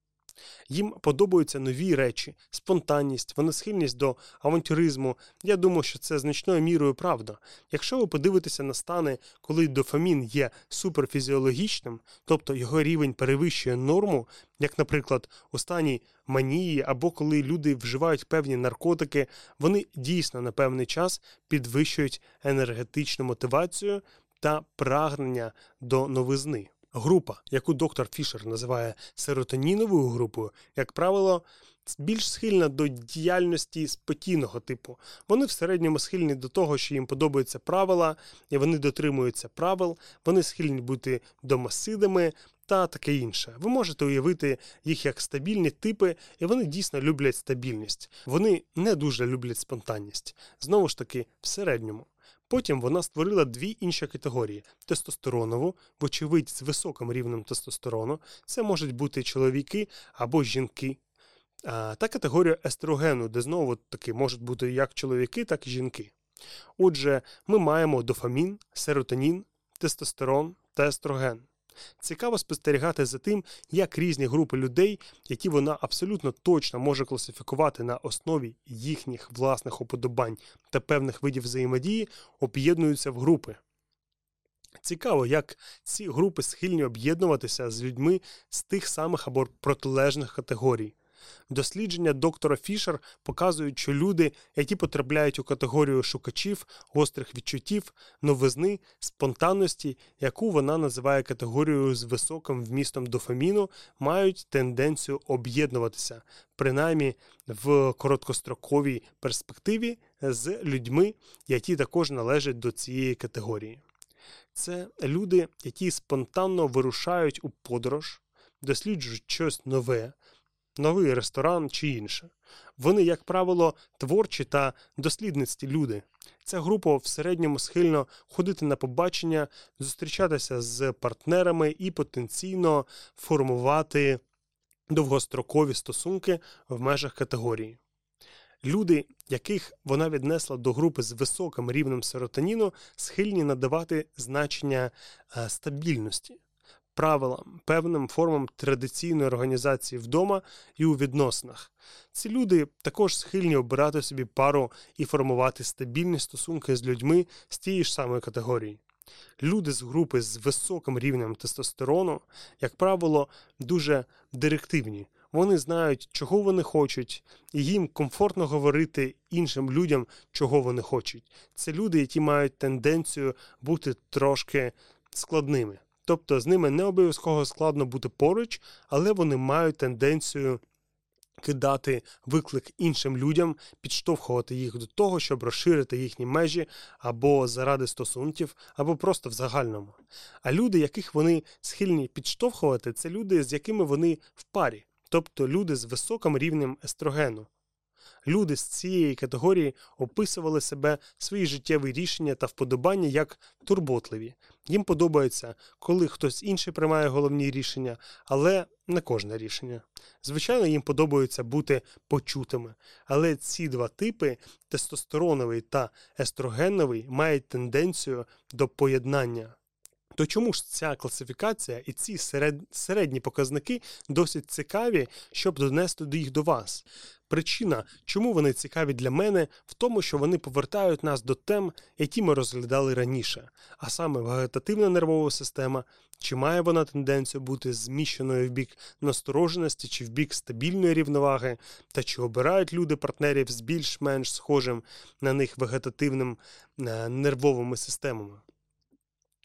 Їм подобаються нові речі, спонтанність, вони схильність до авантюризму. Я думаю, що це значною мірою правда. Якщо ви подивитеся на стани, коли дофамін є суперфізіологічним, тобто його рівень перевищує норму, як, наприклад, у стані манії або коли люди вживають певні наркотики, вони дійсно на певний час підвищують енергетичну мотивацію та прагнення до новизни. Група, яку доктор Фішер називає серотоніновою групою, як правило, більш схильна до діяльності спокійного типу. Вони в середньому схильні до того, що їм подобаються правила, і вони дотримуються правил, вони схильні бути домосидами та таке інше. Ви можете уявити їх як стабільні типи, і вони дійсно люблять стабільність. Вони не дуже люблять спонтанність. Знову ж таки, в середньому. Потім вона створила дві інші категорії: тестостеронову, вочевидь, з високим рівнем тестостерону, це можуть бути чоловіки або жінки. Та категорію естрогену, де знову таки можуть бути як чоловіки, так і жінки. Отже, ми маємо дофамін, серотонін, тестостерон та естроген. Цікаво спостерігати за тим, як різні групи людей, які вона абсолютно точно може класифікувати на основі їхніх власних уподобань та певних видів взаємодії, об'єднуються в групи. Цікаво, як ці групи схильні об'єднуватися з людьми з тих самих або протилежних категорій. Дослідження доктора Фішер показують, що люди, які потрапляють у категорію шукачів, гострих відчуттів, новизни, спонтанності, яку вона називає категорією з високим вмістом дофаміну, мають тенденцію об'єднуватися, принаймні в короткостроковій перспективі з людьми, які також належать до цієї категорії. Це люди, які спонтанно вирушають у подорож, досліджують щось нове, новий ресторан чи інше. Вони, як правило, творчі та дослідницькі люди. Ця група в середньому схильно ходити на побачення, зустрічатися з партнерами і потенційно формувати довгострокові стосунки в межах категорії. Люди, яких вона віднесла до групи з високим рівнем серотоніну, схильні надавати значення е, стабільності, правилам, певним формам традиційної організації вдома і у відносинах. Ці люди також схильні обирати собі пару і формувати стабільні стосунки з людьми з тієї ж самої категорії. Люди з групи з високим рівнем тестостерону, як правило, дуже директивні. Вони знають, чого вони хочуть, і їм комфортно говорити іншим людям, чого вони хочуть. Це люди, які мають тенденцію бути трошки складними. Тобто з ними не обов'язково складно бути поруч, але вони мають тенденцію кидати виклик іншим людям, підштовхувати їх до того, щоб розширити їхні межі або заради стосунків, або просто в загальному. А люди, яких вони схильні підштовхувати, це люди, з якими вони в парі, тобто люди з високим рівнем естрогену. Люди з цієї категорії описували себе свої життєві рішення та вподобання як турботливі. Їм подобається, коли хтось інший приймає головні рішення, але не кожне рішення. Звичайно, їм подобається бути почутими, але ці два типи тестостероновий та естрогеновий мають тенденцію до поєднання. То чому ж ця класифікація і ці серед... середні показники досить цікаві, щоб донести їх до вас? Причина, чому вони цікаві для мене, в тому, що вони повертають нас до тем, які ми розглядали раніше, а саме вегетативна нервова система, чи має вона тенденцію бути зміщеною в бік настороженості чи в бік стабільної рівноваги, та чи обирають люди партнерів з більш-менш схожим на них вегетативним е, нервовими системами.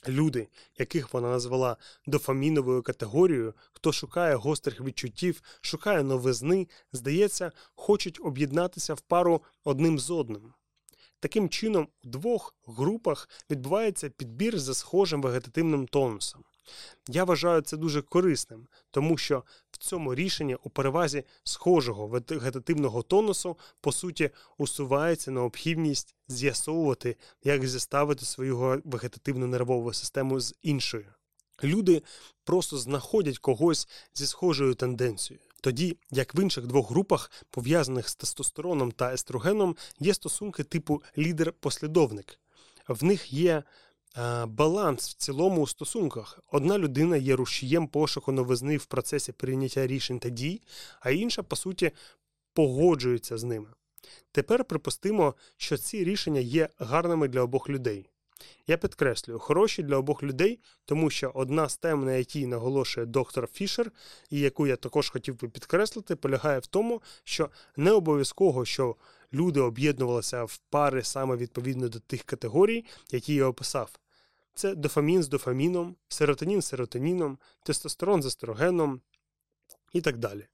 Люди, яких вона назвала дофаміновою категорією, хто шукає гострих відчуттів, шукає новизни, здається, хочуть об'єднатися в пару одним з одним. Таким чином, у двох групах відбувається підбір за схожим вегетативним тонусом. Я вважаю це дуже корисним, тому що в цьому рішенні у перевазі схожого вегетативного тонусу, по суті, усувається необхідність з'ясовувати, як зіставити свою вегетативну нервову систему з іншою. Люди просто знаходять когось зі схожою тенденцією. Тоді, як в інших двох групах, пов'язаних з тестостероном та естрогеном, є стосунки типу лідер-послідовник. В них є баланс в цілому у стосунках. Одна людина є рушієм пошуку новизни в процесі прийняття рішень та дій, а інша, по суті, погоджується з ними. Тепер припустимо, що ці рішення є гарними для обох людей. Я підкреслюю, хороші для обох людей, тому що одна з тем, на якій наголошує доктор Фішер, і яку я також хотів би підкреслити, полягає в тому, що не обов'язково, що люди об'єднувалися в пари саме відповідно до тих категорій, які я описав. Це дофамін з дофаміном, серотонін з серотоніном, тестостерон з естрогеном і так далі.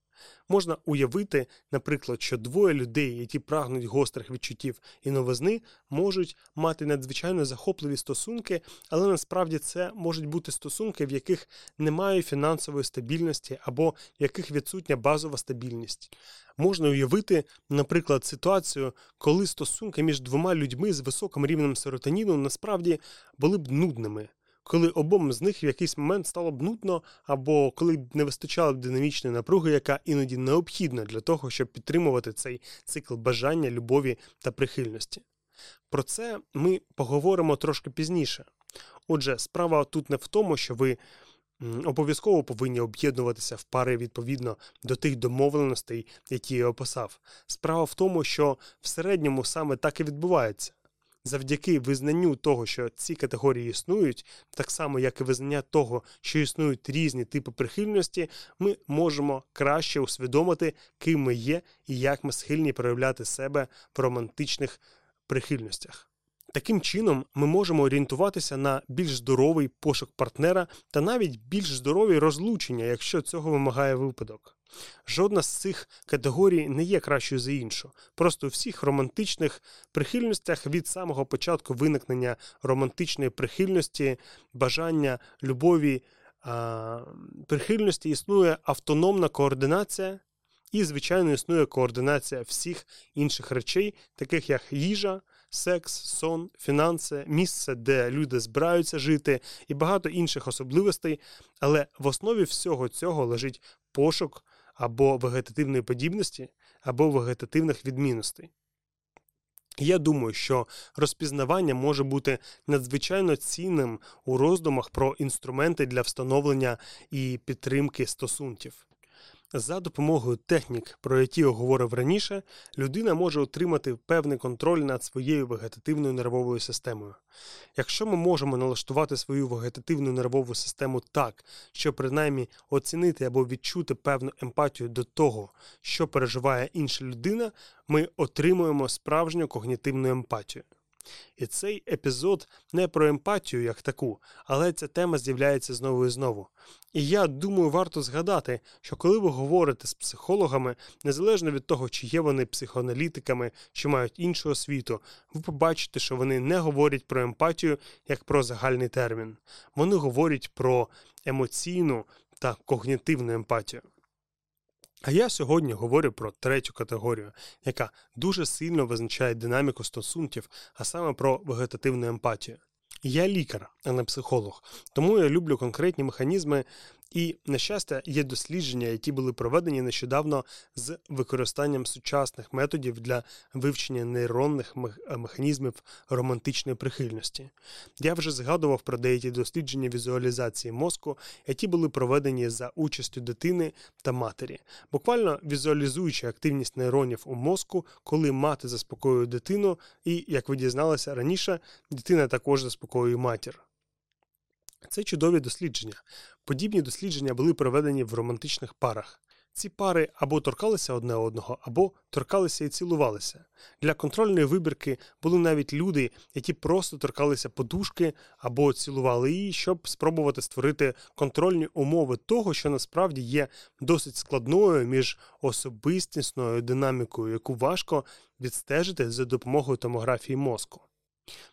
Можна уявити, наприклад, що двоє людей, які прагнуть гострих відчуттів і новизни, можуть мати надзвичайно захопливі стосунки, але насправді це можуть бути стосунки, в яких немає фінансової стабільності або в яких відсутня базова стабільність. Можна уявити, наприклад, ситуацію, коли стосунки між двома людьми з високим рівнем серотоніну насправді були б нудними коли обом з них в якийсь момент стало б нудно, або коли б не вистачало б динамічної напруги, яка іноді необхідна для того, щоб підтримувати цей цикл бажання, любові та прихильності. Про це ми поговоримо трошки пізніше. Отже, справа тут не в тому, що ви обов'язково повинні об'єднуватися в пари відповідно до тих домовленостей, які я описав. Справа в тому, що в середньому саме так і відбувається. Завдяки визнанню того, що ці категорії існують, так само як і визнання того, що існують різні типи прихильності, ми можемо краще усвідомити, ким ми є і як ми схильні проявляти себе в романтичних прихильностях. Таким чином, ми можемо орієнтуватися на більш здоровий пошук партнера та навіть більш здорові розлучення, якщо цього вимагає випадок. Жодна з цих категорій не є кращою за іншу. Просто у всіх романтичних прихильностях від самого початку виникнення романтичної прихильності, бажання, любові, прихильності існує автономна координація. І, звичайно, існує координація всіх інших речей, таких як їжа, секс, сон, фінанси, місце, де люди збираються жити, і багато інших особливостей. Але в основі всього цього лежить пошук або вегетативної подібності, або вегетативних відмінностей. Я думаю, що розпізнавання може бути надзвичайно цінним у роздумах про інструменти для встановлення і підтримки стосунків. За допомогою технік, про які я говорив раніше, людина може отримати певний контроль над своєю вегетативною нервовою системою. Якщо ми можемо налаштувати свою вегетативну нервову систему так, щоб принаймні оцінити або відчути певну емпатію до того, що переживає інша людина, ми отримуємо справжню когнітивну емпатію. І цей епізод не про емпатію як таку, але ця тема з'являється знову і знову. І я думаю, варто згадати, що коли ви говорите з психологами, незалежно від того, чи є вони психоаналітиками, чи мають іншу освіту, ви побачите, що вони не говорять про емпатію як про загальний термін. Вони говорять про емоційну та когнітивну емпатію. А я сьогодні говорю про третю категорію, яка дуже сильно визначає динаміку стосунків, а саме про вегетативну емпатію. Я лікар, а не психолог, тому я люблю конкретні механізми і, на щастя, є дослідження, які були проведені нещодавно з використанням сучасних методів для вивчення нейронних е, механізмів романтичної прихильності. Я вже згадував про деякі дослідження візуалізації мозку, які були проведені за участю дитини та матері, буквально візуалізуючи активність нейронів у мозку, коли мати заспокоює дитину, і, як ви дізналися раніше, дитина також заспокоює матір. Це чудові дослідження. Подібні дослідження були проведені в романтичних парах. Ці пари або торкалися одне одного, або торкалися і цілувалися. Для контрольної вибірки були навіть люди, які просто торкалися подушки або цілували її, щоб спробувати створити контрольні умови того, що насправді є досить складною між особистісною динамікою, яку важко відстежити за допомогою томографії мозку.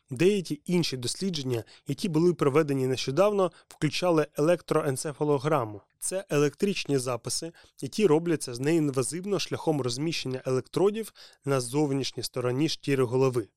Деякі інші дослідження, які були проведені нещодавно, включали електроенцефалограму. Це електричні записи, які робляться з неінвазивно шляхом розміщення електродів на зовнішній стороні шкіри голови.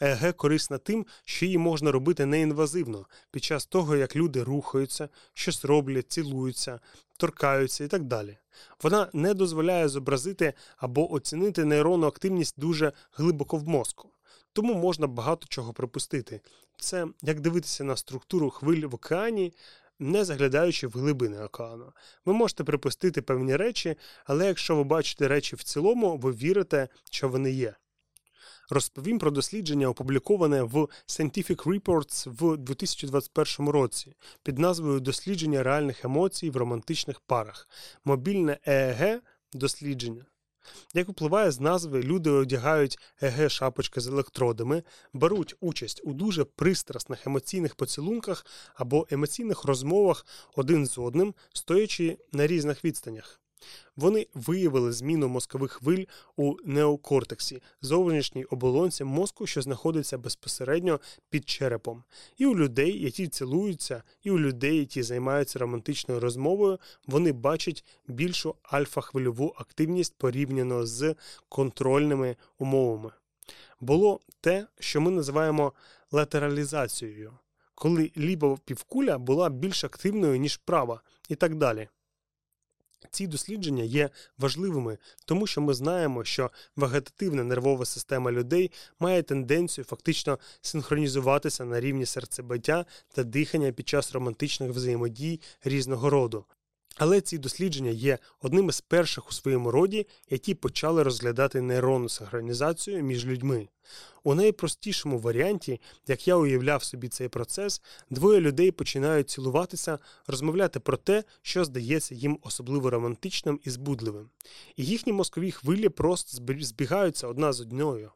ЕГ корисна тим, що її можна робити неінвазивно під час того, як люди рухаються, щось роблять, цілуються, торкаються і так далі. Вона не дозволяє зобразити або оцінити нейронну активність дуже глибоко в мозку. Тому можна багато чого припустити. Це як дивитися на структуру хвиль в океані, не заглядаючи в глибини океану. Ви можете припустити певні речі, але якщо ви бачите речі в цілому, ви вірите, що вони є. Розповім про дослідження, опубліковане в Scientific Reports в 2021 році під назвою Дослідження реальних емоцій в романтичних парах. Мобільне ЕЕГ дослідження. Як випливає з назви, люди одягають еге шапочки з електродами, беруть участь у дуже пристрасних емоційних поцілунках або емоційних розмовах один з одним, стоячи на різних відстанях. Вони виявили зміну мозкових хвиль у неокортексі, зовнішній оболонці мозку, що знаходиться безпосередньо під черепом, і у людей, які цілуються, і у людей, які займаються романтичною розмовою, вони бачать більшу альфа-хвильову активність порівняно з контрольними умовами. Було те, що ми називаємо латералізацією, коли ліва півкуля була більш активною, ніж права, і так далі. Ці дослідження є важливими, тому що ми знаємо, що вегетативна нервова система людей має тенденцію фактично синхронізуватися на рівні серцебиття та дихання під час романтичних взаємодій різного роду. Але ці дослідження є одним із перших у своєму роді, які почали розглядати нейронну синхронізацію між людьми. У найпростішому варіанті, як я уявляв собі цей процес, двоє людей починають цілуватися, розмовляти про те, що здається їм особливо романтичним і збудливим. І їхні мозкові хвилі просто збігаються одна з одною.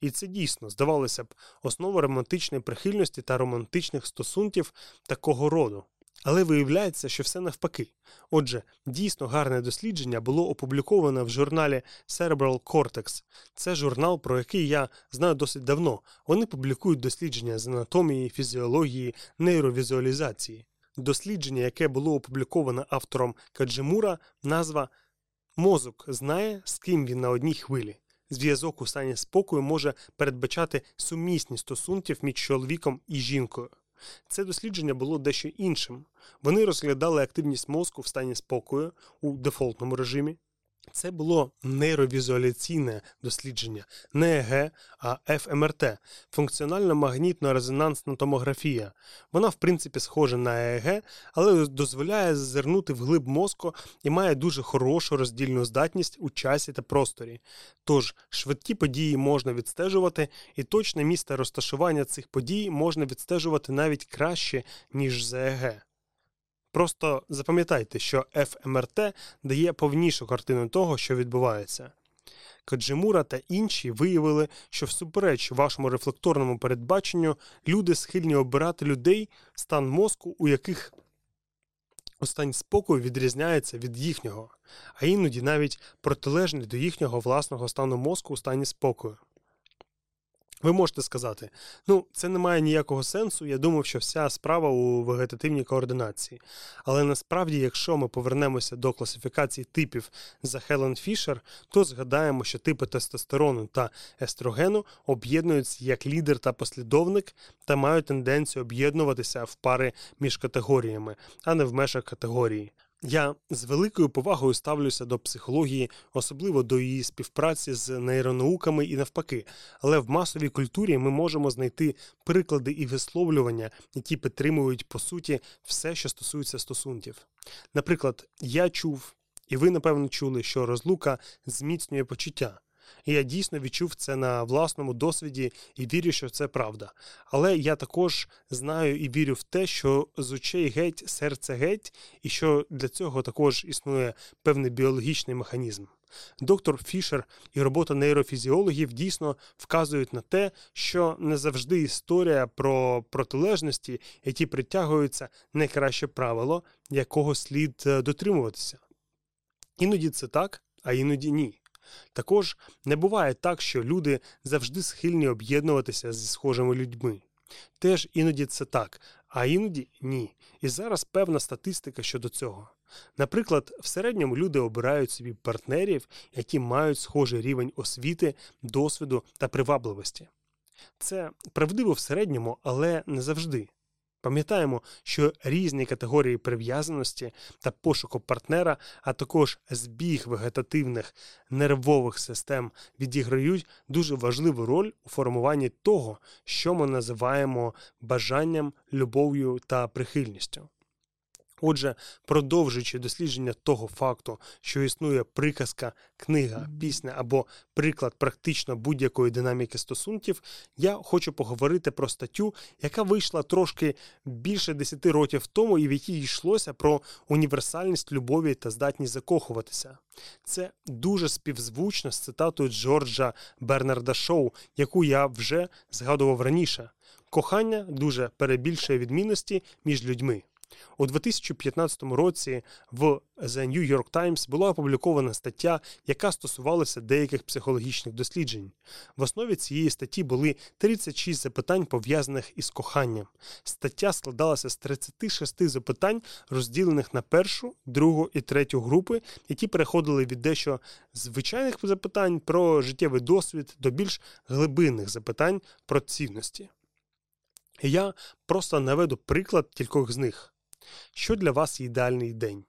І це дійсно, здавалося б, основа романтичної прихильності та романтичних стосунків такого роду. Але виявляється, що все навпаки. Отже, дійсно гарне дослідження було опубліковане в журналі Cerebral Cortex. Це журнал, про який я знаю досить давно. Вони публікують дослідження з анатомії, фізіології, нейровізуалізації. Дослідження, яке було опубліковане автором Каджимура, назва Мозок знає, з ким він на одній хвилі. Зв'язок у стані спокою може передбачати сумісність стосунків між чоловіком і жінкою. Це дослідження було дещо іншим. Вони розглядали активність мозку в стані спокою у дефолтному режимі. Це було нейровізуаляційне дослідження, не ЕГ, а ФМРТ функціональна магнітно резонансна томографія. Вона, в принципі, схожа на ЕЕГ, але дозволяє зазирнути вглиб мозку і має дуже хорошу роздільну здатність у часі та просторі. Тож швидкі події можна відстежувати, і точне місце розташування цих подій можна відстежувати навіть краще, ніж з ЕЕГ. Просто запам'ятайте, що FMRT дає повнішу картину того, що відбувається. Каджимура та інші виявили, що всупереч вашому рефлекторному передбаченню люди схильні обирати людей, стан мозку, у яких стан спокою відрізняється від їхнього, а іноді навіть протилежний до їхнього власного стану мозку у стані спокою. Ви можете сказати, ну, це не має ніякого сенсу. Я думав, що вся справа у вегетативній координації. Але насправді, якщо ми повернемося до класифікації типів за Хелен Фішер, то згадаємо, що типи тестостерону та естрогену об'єднуються як лідер та послідовник та мають тенденцію об'єднуватися в пари між категоріями, а не в межах категорії. Я з великою повагою ставлюся до психології, особливо до її співпраці з нейронауками і навпаки, але в масовій культурі ми можемо знайти приклади і висловлювання, які підтримують по суті все, що стосується стосунків. Наприклад, я чув, і ви напевно чули, що розлука зміцнює почуття. Я дійсно відчув це на власному досвіді і вірю, що це правда. Але я також знаю і вірю в те, що з очей геть, серце геть, і що для цього також існує певний біологічний механізм. Доктор Фішер і робота нейрофізіологів дійсно вказують на те, що не завжди історія про протилежності, які притягуються найкраще правило, якого слід е, дотримуватися. Іноді це так, а іноді ні. Також не буває так, що люди завжди схильні об'єднуватися зі схожими людьми. Теж іноді це так, а іноді ні. І зараз певна статистика щодо цього. Наприклад, в середньому люди обирають собі партнерів, які мають схожий рівень освіти, досвіду та привабливості. Це правдиво в середньому, але не завжди. Пам'ятаємо, що різні категорії прив'язаності та пошуку партнера, а також збіг вегетативних нервових систем відіграють дуже важливу роль у формуванні того, що ми називаємо бажанням, любов'ю та прихильністю. Отже, продовжуючи дослідження того факту, що існує приказка, книга, пісня або приклад практично будь-якої динаміки стосунків, я хочу поговорити про статтю, яка вийшла трошки більше 10 років тому, і в якій йшлося про універсальність любові та здатність закохуватися. Це дуже співзвучно з цитатою Джорджа Бернарда Шоу, яку я вже згадував раніше. Кохання дуже перебільшує відмінності між людьми. У 2015 році в The New York Times була опублікована стаття, яка стосувалася деяких психологічних досліджень. В основі цієї статті були 36 запитань, пов'язаних із коханням. Стаття складалася з 36 запитань, розділених на першу, другу і третю групи, які переходили від дещо звичайних запитань про життєвий досвід до більш глибинних запитань про цінності. Я просто наведу приклад кількох з них. Що для вас ідеальний день?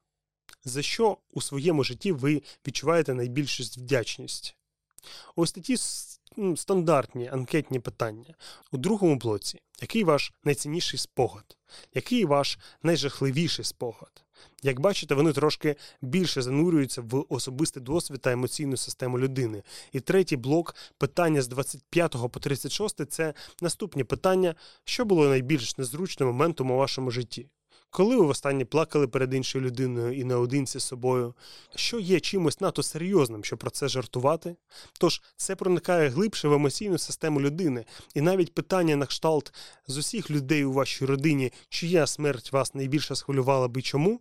За що у своєму житті ви відчуваєте найбільшу вдячність? Ось такі ну, стандартні анкетні питання. У другому блоці, який ваш найцінніший спогад? Який ваш найжахливіший спогад? Як бачите, вони трошки більше занурюються в особистий досвід та емоційну систему людини. І третій блок питання з 25 по 36 це наступні питання, що було найбільш незручним моментом у вашому житті. Коли ви востаннє плакали перед іншою людиною і наодинці з собою, що є чимось надто серйозним, щоб про це жартувати? Тож це проникає глибше в емоційну систему людини, і навіть питання на кшталт з усіх людей у вашій родині, чия смерть вас найбільше схвилювала би чому?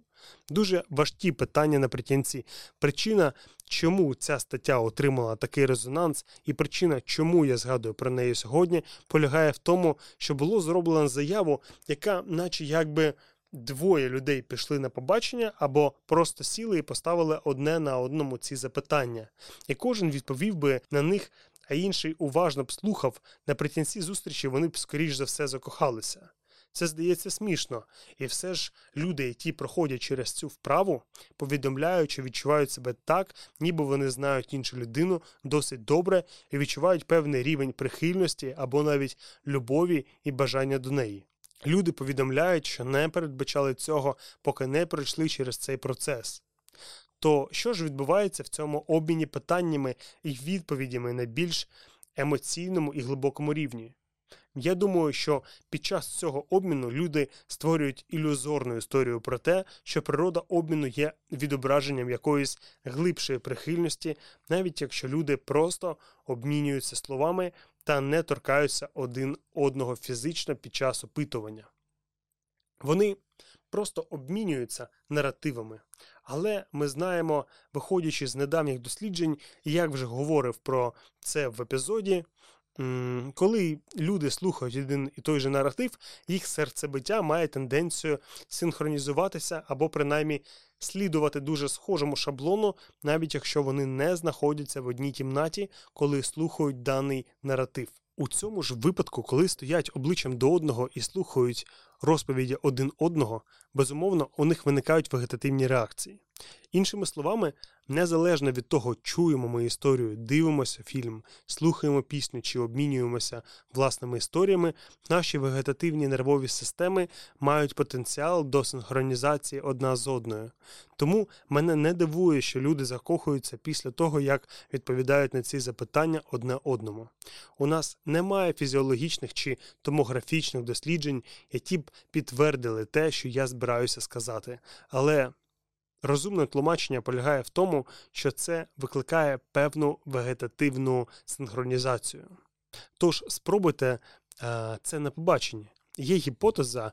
Дуже важкі питання наприкінці. Причина, чому ця стаття отримала такий резонанс, і причина, чому я згадую про неї сьогодні, полягає в тому, що було зроблено заяву, яка, наче якби двоє людей пішли на побачення або просто сіли і поставили одне на одному ці запитання, і кожен відповів би на них, а інший уважно б слухав. Наприкінці зустрічі вони б, скоріш за все, закохалися. Це здається смішно, і все ж люди, які проходять через цю вправу, повідомляють, що відчувають себе так, ніби вони знають іншу людину досить добре і відчувають певний рівень прихильності або навіть любові і бажання до неї. Люди повідомляють, що не передбачали цього, поки не пройшли через цей процес. То що ж відбувається в цьому обміні питаннями і відповідями на більш емоційному і глибокому рівні? Я думаю, що під час цього обміну люди створюють ілюзорну історію про те, що природа обміну є відображенням якоїсь глибшої прихильності, навіть якщо люди просто обмінюються словами та не торкаються один одного фізично під час опитування. Вони просто обмінюються наративами. Але ми знаємо, виходячи з недавніх досліджень, як вже говорив про це в епізоді, коли люди слухають один і той же наратив, їх серцебиття має тенденцію синхронізуватися або принаймні слідувати дуже схожому шаблону, навіть якщо вони не знаходяться в одній кімнаті, коли слухають даний наратив. У цьому ж випадку, коли стоять обличчям до одного і слухають розповіді один одного, безумовно, у них виникають вегетативні реакції. Іншими словами, незалежно від того, чуємо ми історію, дивимося фільм, слухаємо пісню чи обмінюємося власними історіями, наші вегетативні нервові системи мають потенціал до синхронізації одна з одною. Тому мене не дивує, що люди закохуються після того, як відповідають на ці запитання одне одному. У нас немає фізіологічних чи томографічних досліджень, які б підтвердили те, що я збираюся сказати. Але розумне тлумачення полягає в тому, що це викликає певну вегетативну синхронізацію. Тож спробуйте е, це на побаченні. Є гіпотеза,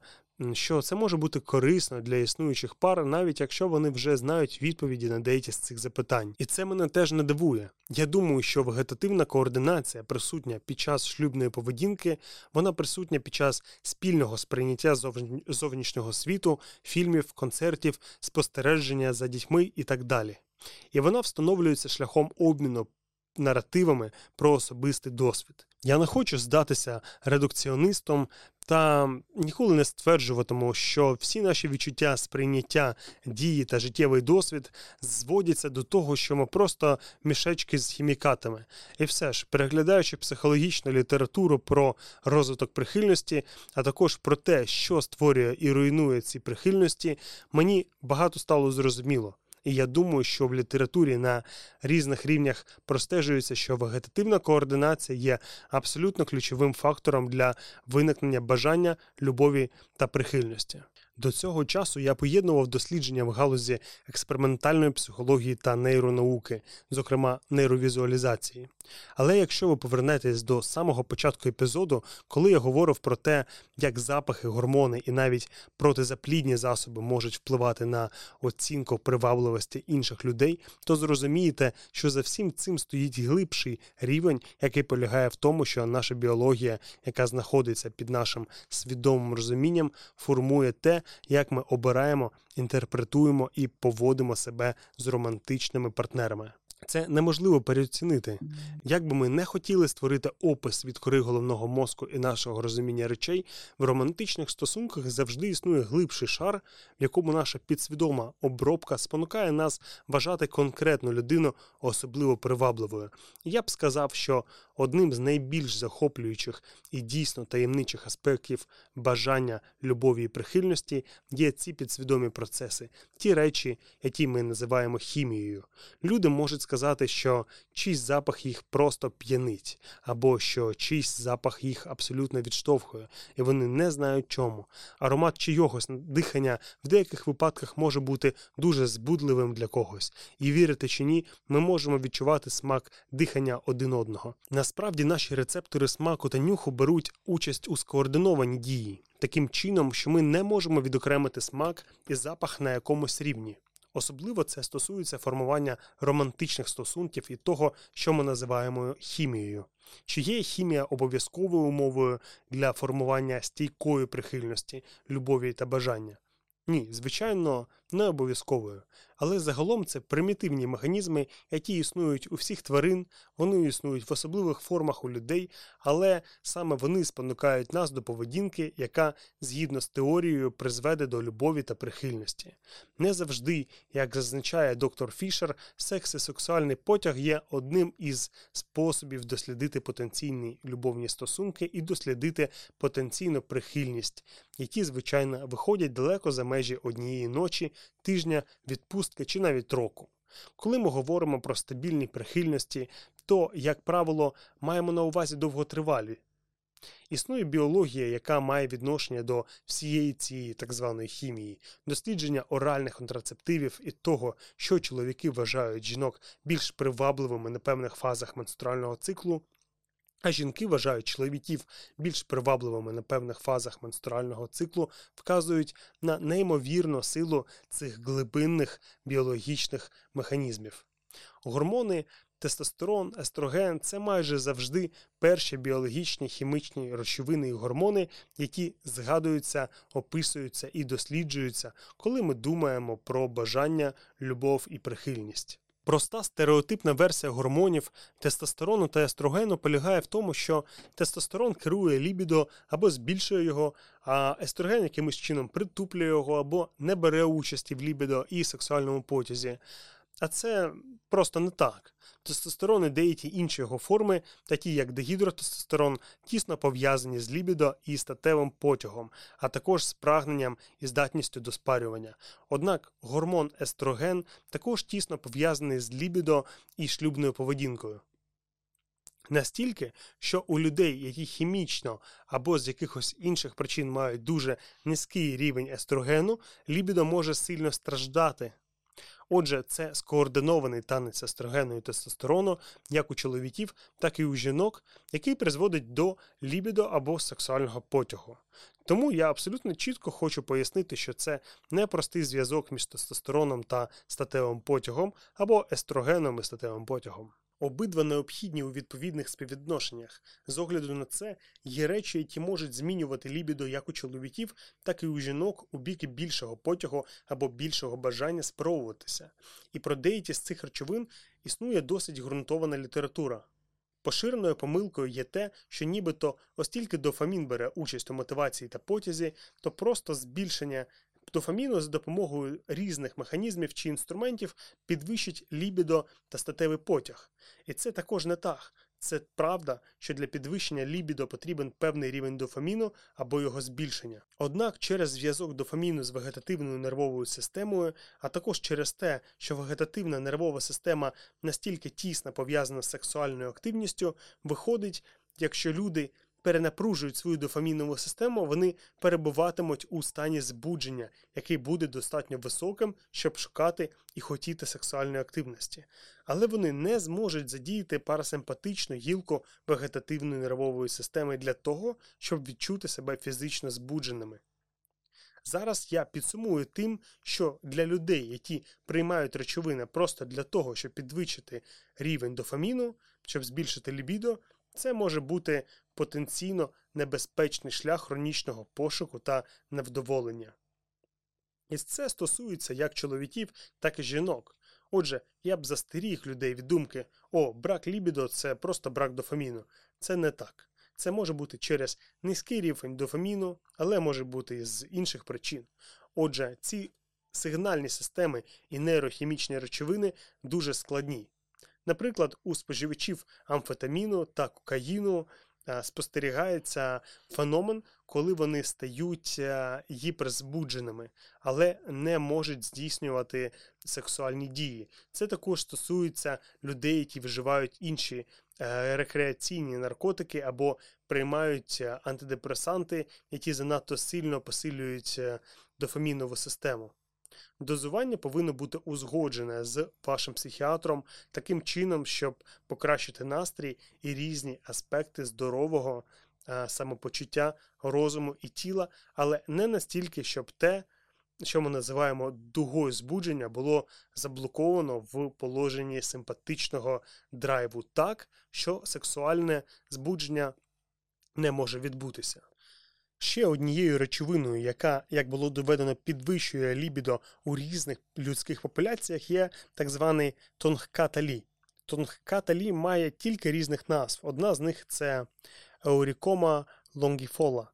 що це може бути корисно для існуючих пар, навіть якщо вони вже знають відповіді на деякі з цих запитань. І це мене теж не дивує. Я думаю, що вегетативна координація присутня під час шлюбної поведінки, вона присутня під час спільного сприйняття зовнішнього світу, фільмів, концертів, спостереження за дітьми і так далі. І вона встановлюється шляхом обміну наративами про особистий досвід. Я не хочу здатися редукціонистом та ніколи не стверджуватиму, що всі наші відчуття, сприйняття, дії та життєвий досвід зводяться до того, що ми просто мішечки з хімікатами. І все ж, переглядаючи психологічну літературу про розвиток прихильності, а також про те, що створює і руйнує ці прихильності, мені багато стало зрозуміло. І я думаю, що в літературі на різних рівнях простежується, що вегетативна координація є абсолютно ключовим фактором для виникнення бажання, любові та прихильності. До цього часу я поєднував дослідження в галузі експериментальної психології та нейронауки, зокрема нейровізуалізації. Але якщо ви повернетесь до самого початку епізоду, коли я говорив про те, як запахи, гормони і навіть протизаплідні засоби можуть впливати на оцінку привабливості інших людей, то зрозумієте, що за всім цим стоїть глибший рівень, який полягає в тому, що наша біологія, яка знаходиться під нашим свідомим розумінням, формує те, як ми обираємо, інтерпретуємо і поводимо себе з романтичними партнерами. Це неможливо переоцінити. Як би ми не хотіли створити опис від кори головного мозку і нашого розуміння речей, в романтичних стосунках завжди існує глибший шар, в якому наша підсвідома обробка спонукає нас вважати конкретну людину особливо привабливою. Я б сказав, що одним з найбільш захоплюючих і дійсно таємничих аспектів бажання любові і прихильності є ці підсвідомі процеси, ті речі, які ми називаємо хімією. Люди можуть сказати, що чийсь запах їх просто п'янить, або що чийсь запах їх абсолютно відштовхує, і вони не знають чому. Аромат чийогось дихання в деяких випадках може бути дуже збудливим для когось, і вірити чи ні, ми можемо відчувати смак дихання один одного. Насправді наші рецептори смаку та нюху беруть участь у скоординованій дії, таким чином, що ми не можемо відокремити смак і запах на якомусь рівні. Особливо це стосується формування романтичних стосунків і того, що ми називаємо хімією. Чи є хімія обов'язковою умовою для формування стійкої прихильності, любові та бажання? Ні, звичайно, не обов'язковою. Але загалом це примітивні механізми, які існують у всіх тварин, вони існують в особливих формах у людей, але саме вони спонукають нас до поведінки, яка, згідно з теорією, призведе до любові та прихильності. Не завжди, як зазначає доктор Фішер, секс і сексуальний потяг є одним із способів дослідити потенційні любовні стосунки і дослідити потенційну прихильність, які, звичайно, виходять далеко за межі однієї ночі, тижня, відпустки чи навіть року. Коли ми говоримо про стабільні прихильності, то, як правило, маємо на увазі довготривалі. Існує біологія, яка має відношення до всієї цієї так званої хімії, дослідження оральних контрацептивів і того, що чоловіки вважають жінок більш привабливими на певних фазах менструального циклу, а жінки вважають чоловіків більш привабливими на певних фазах менструального циклу, вказують на неймовірну силу цих глибинних біологічних механізмів. Гормони, тестостерон, естроген це майже завжди перші біологічні хімічні речовини і гормони, які згадуються, описуються і досліджуються, коли ми думаємо про бажання, любов і прихильність. Проста стереотипна версія гормонів тестостерону та естрогену полягає в тому, що тестостерон керує лібідо або збільшує його, а естроген якимось чином притуплює його або не бере участі в лібідо і сексуальному потязі. А це просто не так. Тестостерон і деякі інші його форми, такі як дегідротестостерон, тісно пов'язані з лібідо і статевим потягом, а також з прагненням і здатністю до спарювання. Однак гормон естроген також тісно пов'язаний з лібідо і шлюбною поведінкою. Настільки, що у людей, які хімічно або з якихось інших причин мають дуже низький рівень естрогену, лібідо може сильно страждати. Отже, це скоординований танець естрогену і тестостерону як у чоловіків, так і у жінок, який призводить до лібідо або сексуального потягу. Тому я абсолютно чітко хочу пояснити, що це не простий зв'язок між тестостероном та статевим потягом або естрогеном і статевим потягом. Обидва необхідні у відповідних співвідношеннях. З огляду на це є речі, які можуть змінювати лібідо як у чоловіків, так і у жінок у біки більшого потягу або більшого бажання спробуватися. І про деякі з цих речовин існує досить ґрунтована література. Поширеною помилкою є те, що нібито оскільки дофамін бере участь у мотивації та потязі, то просто збільшення дофаміну за допомогою різних механізмів чи інструментів підвищить лібідо та статевий потяг. І це також не так. Це правда, що для підвищення лібідо потрібен певний рівень дофаміну або його збільшення. Однак через зв'язок дофаміну з вегетативною нервовою системою, а також через те, що вегетативна нервова система настільки тісно пов'язана з сексуальною активністю, виходить, якщо люди перенапружують свою дофамінову систему, вони перебуватимуть у стані збудження, який буде достатньо високим, щоб шукати і хотіти сексуальної активності. Але вони не зможуть задіяти парасимпатичну гілку вегетативної нервової системи для того, щоб відчути себе фізично збудженими. Зараз я підсумую тим, що для людей, які приймають речовини просто для того, щоб підвищити рівень дофаміну, щоб збільшити лібідо, це може бути потенційно небезпечний шлях хронічного пошуку та невдоволення. І це стосується як чоловіків, так і жінок. Отже, я б застеріг людей від думки: о, брак лібідо це просто брак дофаміну. Це не так. Це може бути через низький рівень дофаміну, але може бути і з інших причин. Отже, ці сигнальні системи і нейрохімічні речовини дуже складні. Наприклад, у споживачів амфетаміну та кокаїну Е, спостерігається феномен, коли вони стають е, гіперзбудженими, але не можуть здійснювати сексуальні дії. Це також стосується людей, які вживають інші е, рекреаційні наркотики або приймають антидепресанти, які занадто сильно посилюють дофамінову систему. Дозування повинно бути узгоджене з вашим психіатром таким чином, щоб покращити настрій і різні аспекти здорового е, самопочуття, розуму і тіла, але не настільки, щоб те, що ми називаємо дугою збудження, було заблоковано в положенні симпатичного драйву так, що сексуальне збудження не може відбутися. Ще однією речовиною, яка, як було доведено, підвищує лібідо у різних людських популяціях, є так званий тонгкаталі. Тонгкаталі має тільки різних назв. Одна з них це Еурікома лонгіфола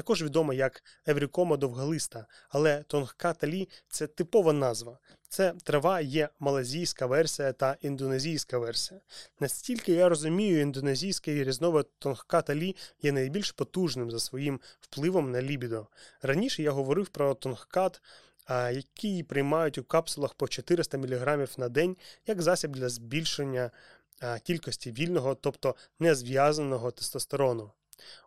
також відома як еврікома довголиста, але тонгка талі це типова назва. Це трава є малазійська версія та індонезійська версія. Настільки я розумію, індонезійський різновид тонгка талі є найбільш потужним за своїм впливом на лібідо. Раніше я говорив про тонгкат. Які приймають у капсулах по 400 мг на день як засіб для збільшення кількості вільного, тобто незв'язаного тестостерону.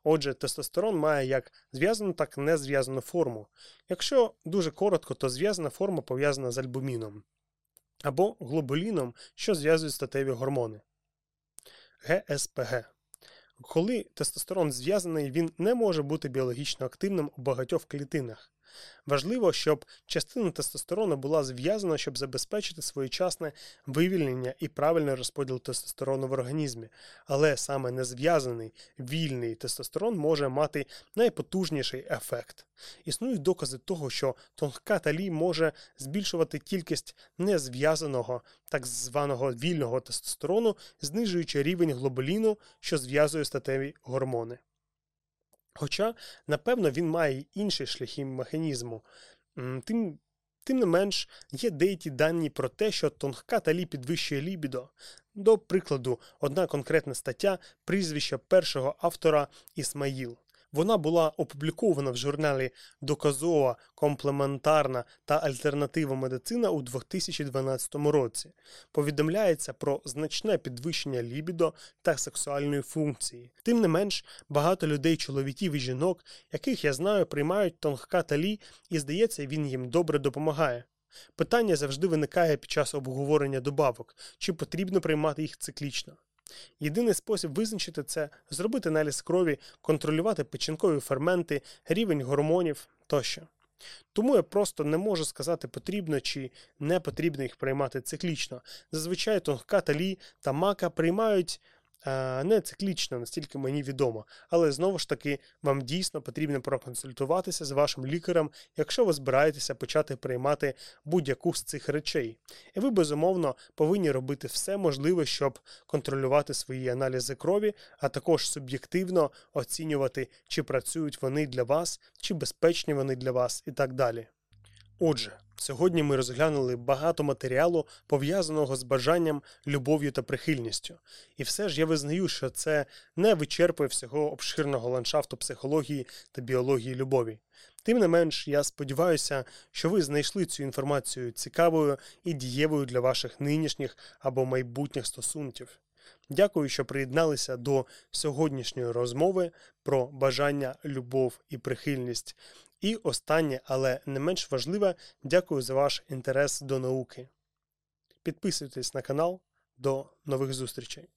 Отже, тестостерон має як зв'язану, так і незв'язану форму. Якщо дуже коротко, то зв'язана форма пов'язана з альбуміном або глобуліном, що зв'язують статеві гормони ГСПГ. Коли тестостерон зв'язаний, він не може бути біологічно активним у багатьох клітинах. Важливо, щоб частина тестостерону була зв'язана, щоб забезпечити своєчасне вивільнення і правильний розподіл тестостерону в організмі, але саме незв'язаний вільний тестостерон може мати найпотужніший ефект. Існують докази того, що тонка талій може збільшувати кількість незв'язаного так званого вільного тестостерону, знижуючи рівень глобуліну, що зв'язує статеві гормони. Хоча, напевно, він має інші шляхи механізму. Тим Тим не менш, є деякі дані про те, що тонка талі підвищує лібідо. До прикладу, одна конкретна стаття прізвища першого автора Ісмаїл. Вона була опублікована в журналі Доказова, комплементарна та альтернатива медицина у 2012 році. Повідомляється про значне підвищення лібідо та сексуальної функції. Тим не менш, багато людей, чоловіків і жінок, яких я знаю, приймають тонка талі, і здається, він їм добре допомагає. Питання завжди виникає під час обговорення добавок, чи потрібно приймати їх циклічно. Єдиний спосіб визначити це зробити аналіз крові, контролювати печінкові ферменти, рівень гормонів тощо. Тому я просто не можу сказати, потрібно чи не потрібно їх приймати циклічно. Зазвичай тонка талі та мака приймають не циклічно, настільки мені відомо. Але знову ж таки, вам дійсно потрібно проконсультуватися з вашим лікарем, якщо ви збираєтеся почати приймати будь-яку з цих речей. І ви, безумовно, повинні робити все можливе, щоб контролювати свої аналізи крові, а також суб'єктивно оцінювати, чи працюють вони для вас, чи безпечні вони для вас і так далі. Отже, сьогодні ми розглянули багато матеріалу, пов'язаного з бажанням, любов'ю та прихильністю. І все ж я визнаю, що це не вичерпує всього обширного ландшафту психології та біології любові. Тим не менш, я сподіваюся, що ви знайшли цю інформацію цікавою і дієвою для ваших нинішніх або майбутніх стосунків. Дякую, що приєдналися до сьогоднішньої розмови про бажання, любов і прихильність. І останнє, але не менш важливе, дякую за ваш інтерес до науки. Підписуйтесь на канал. До нових зустрічей!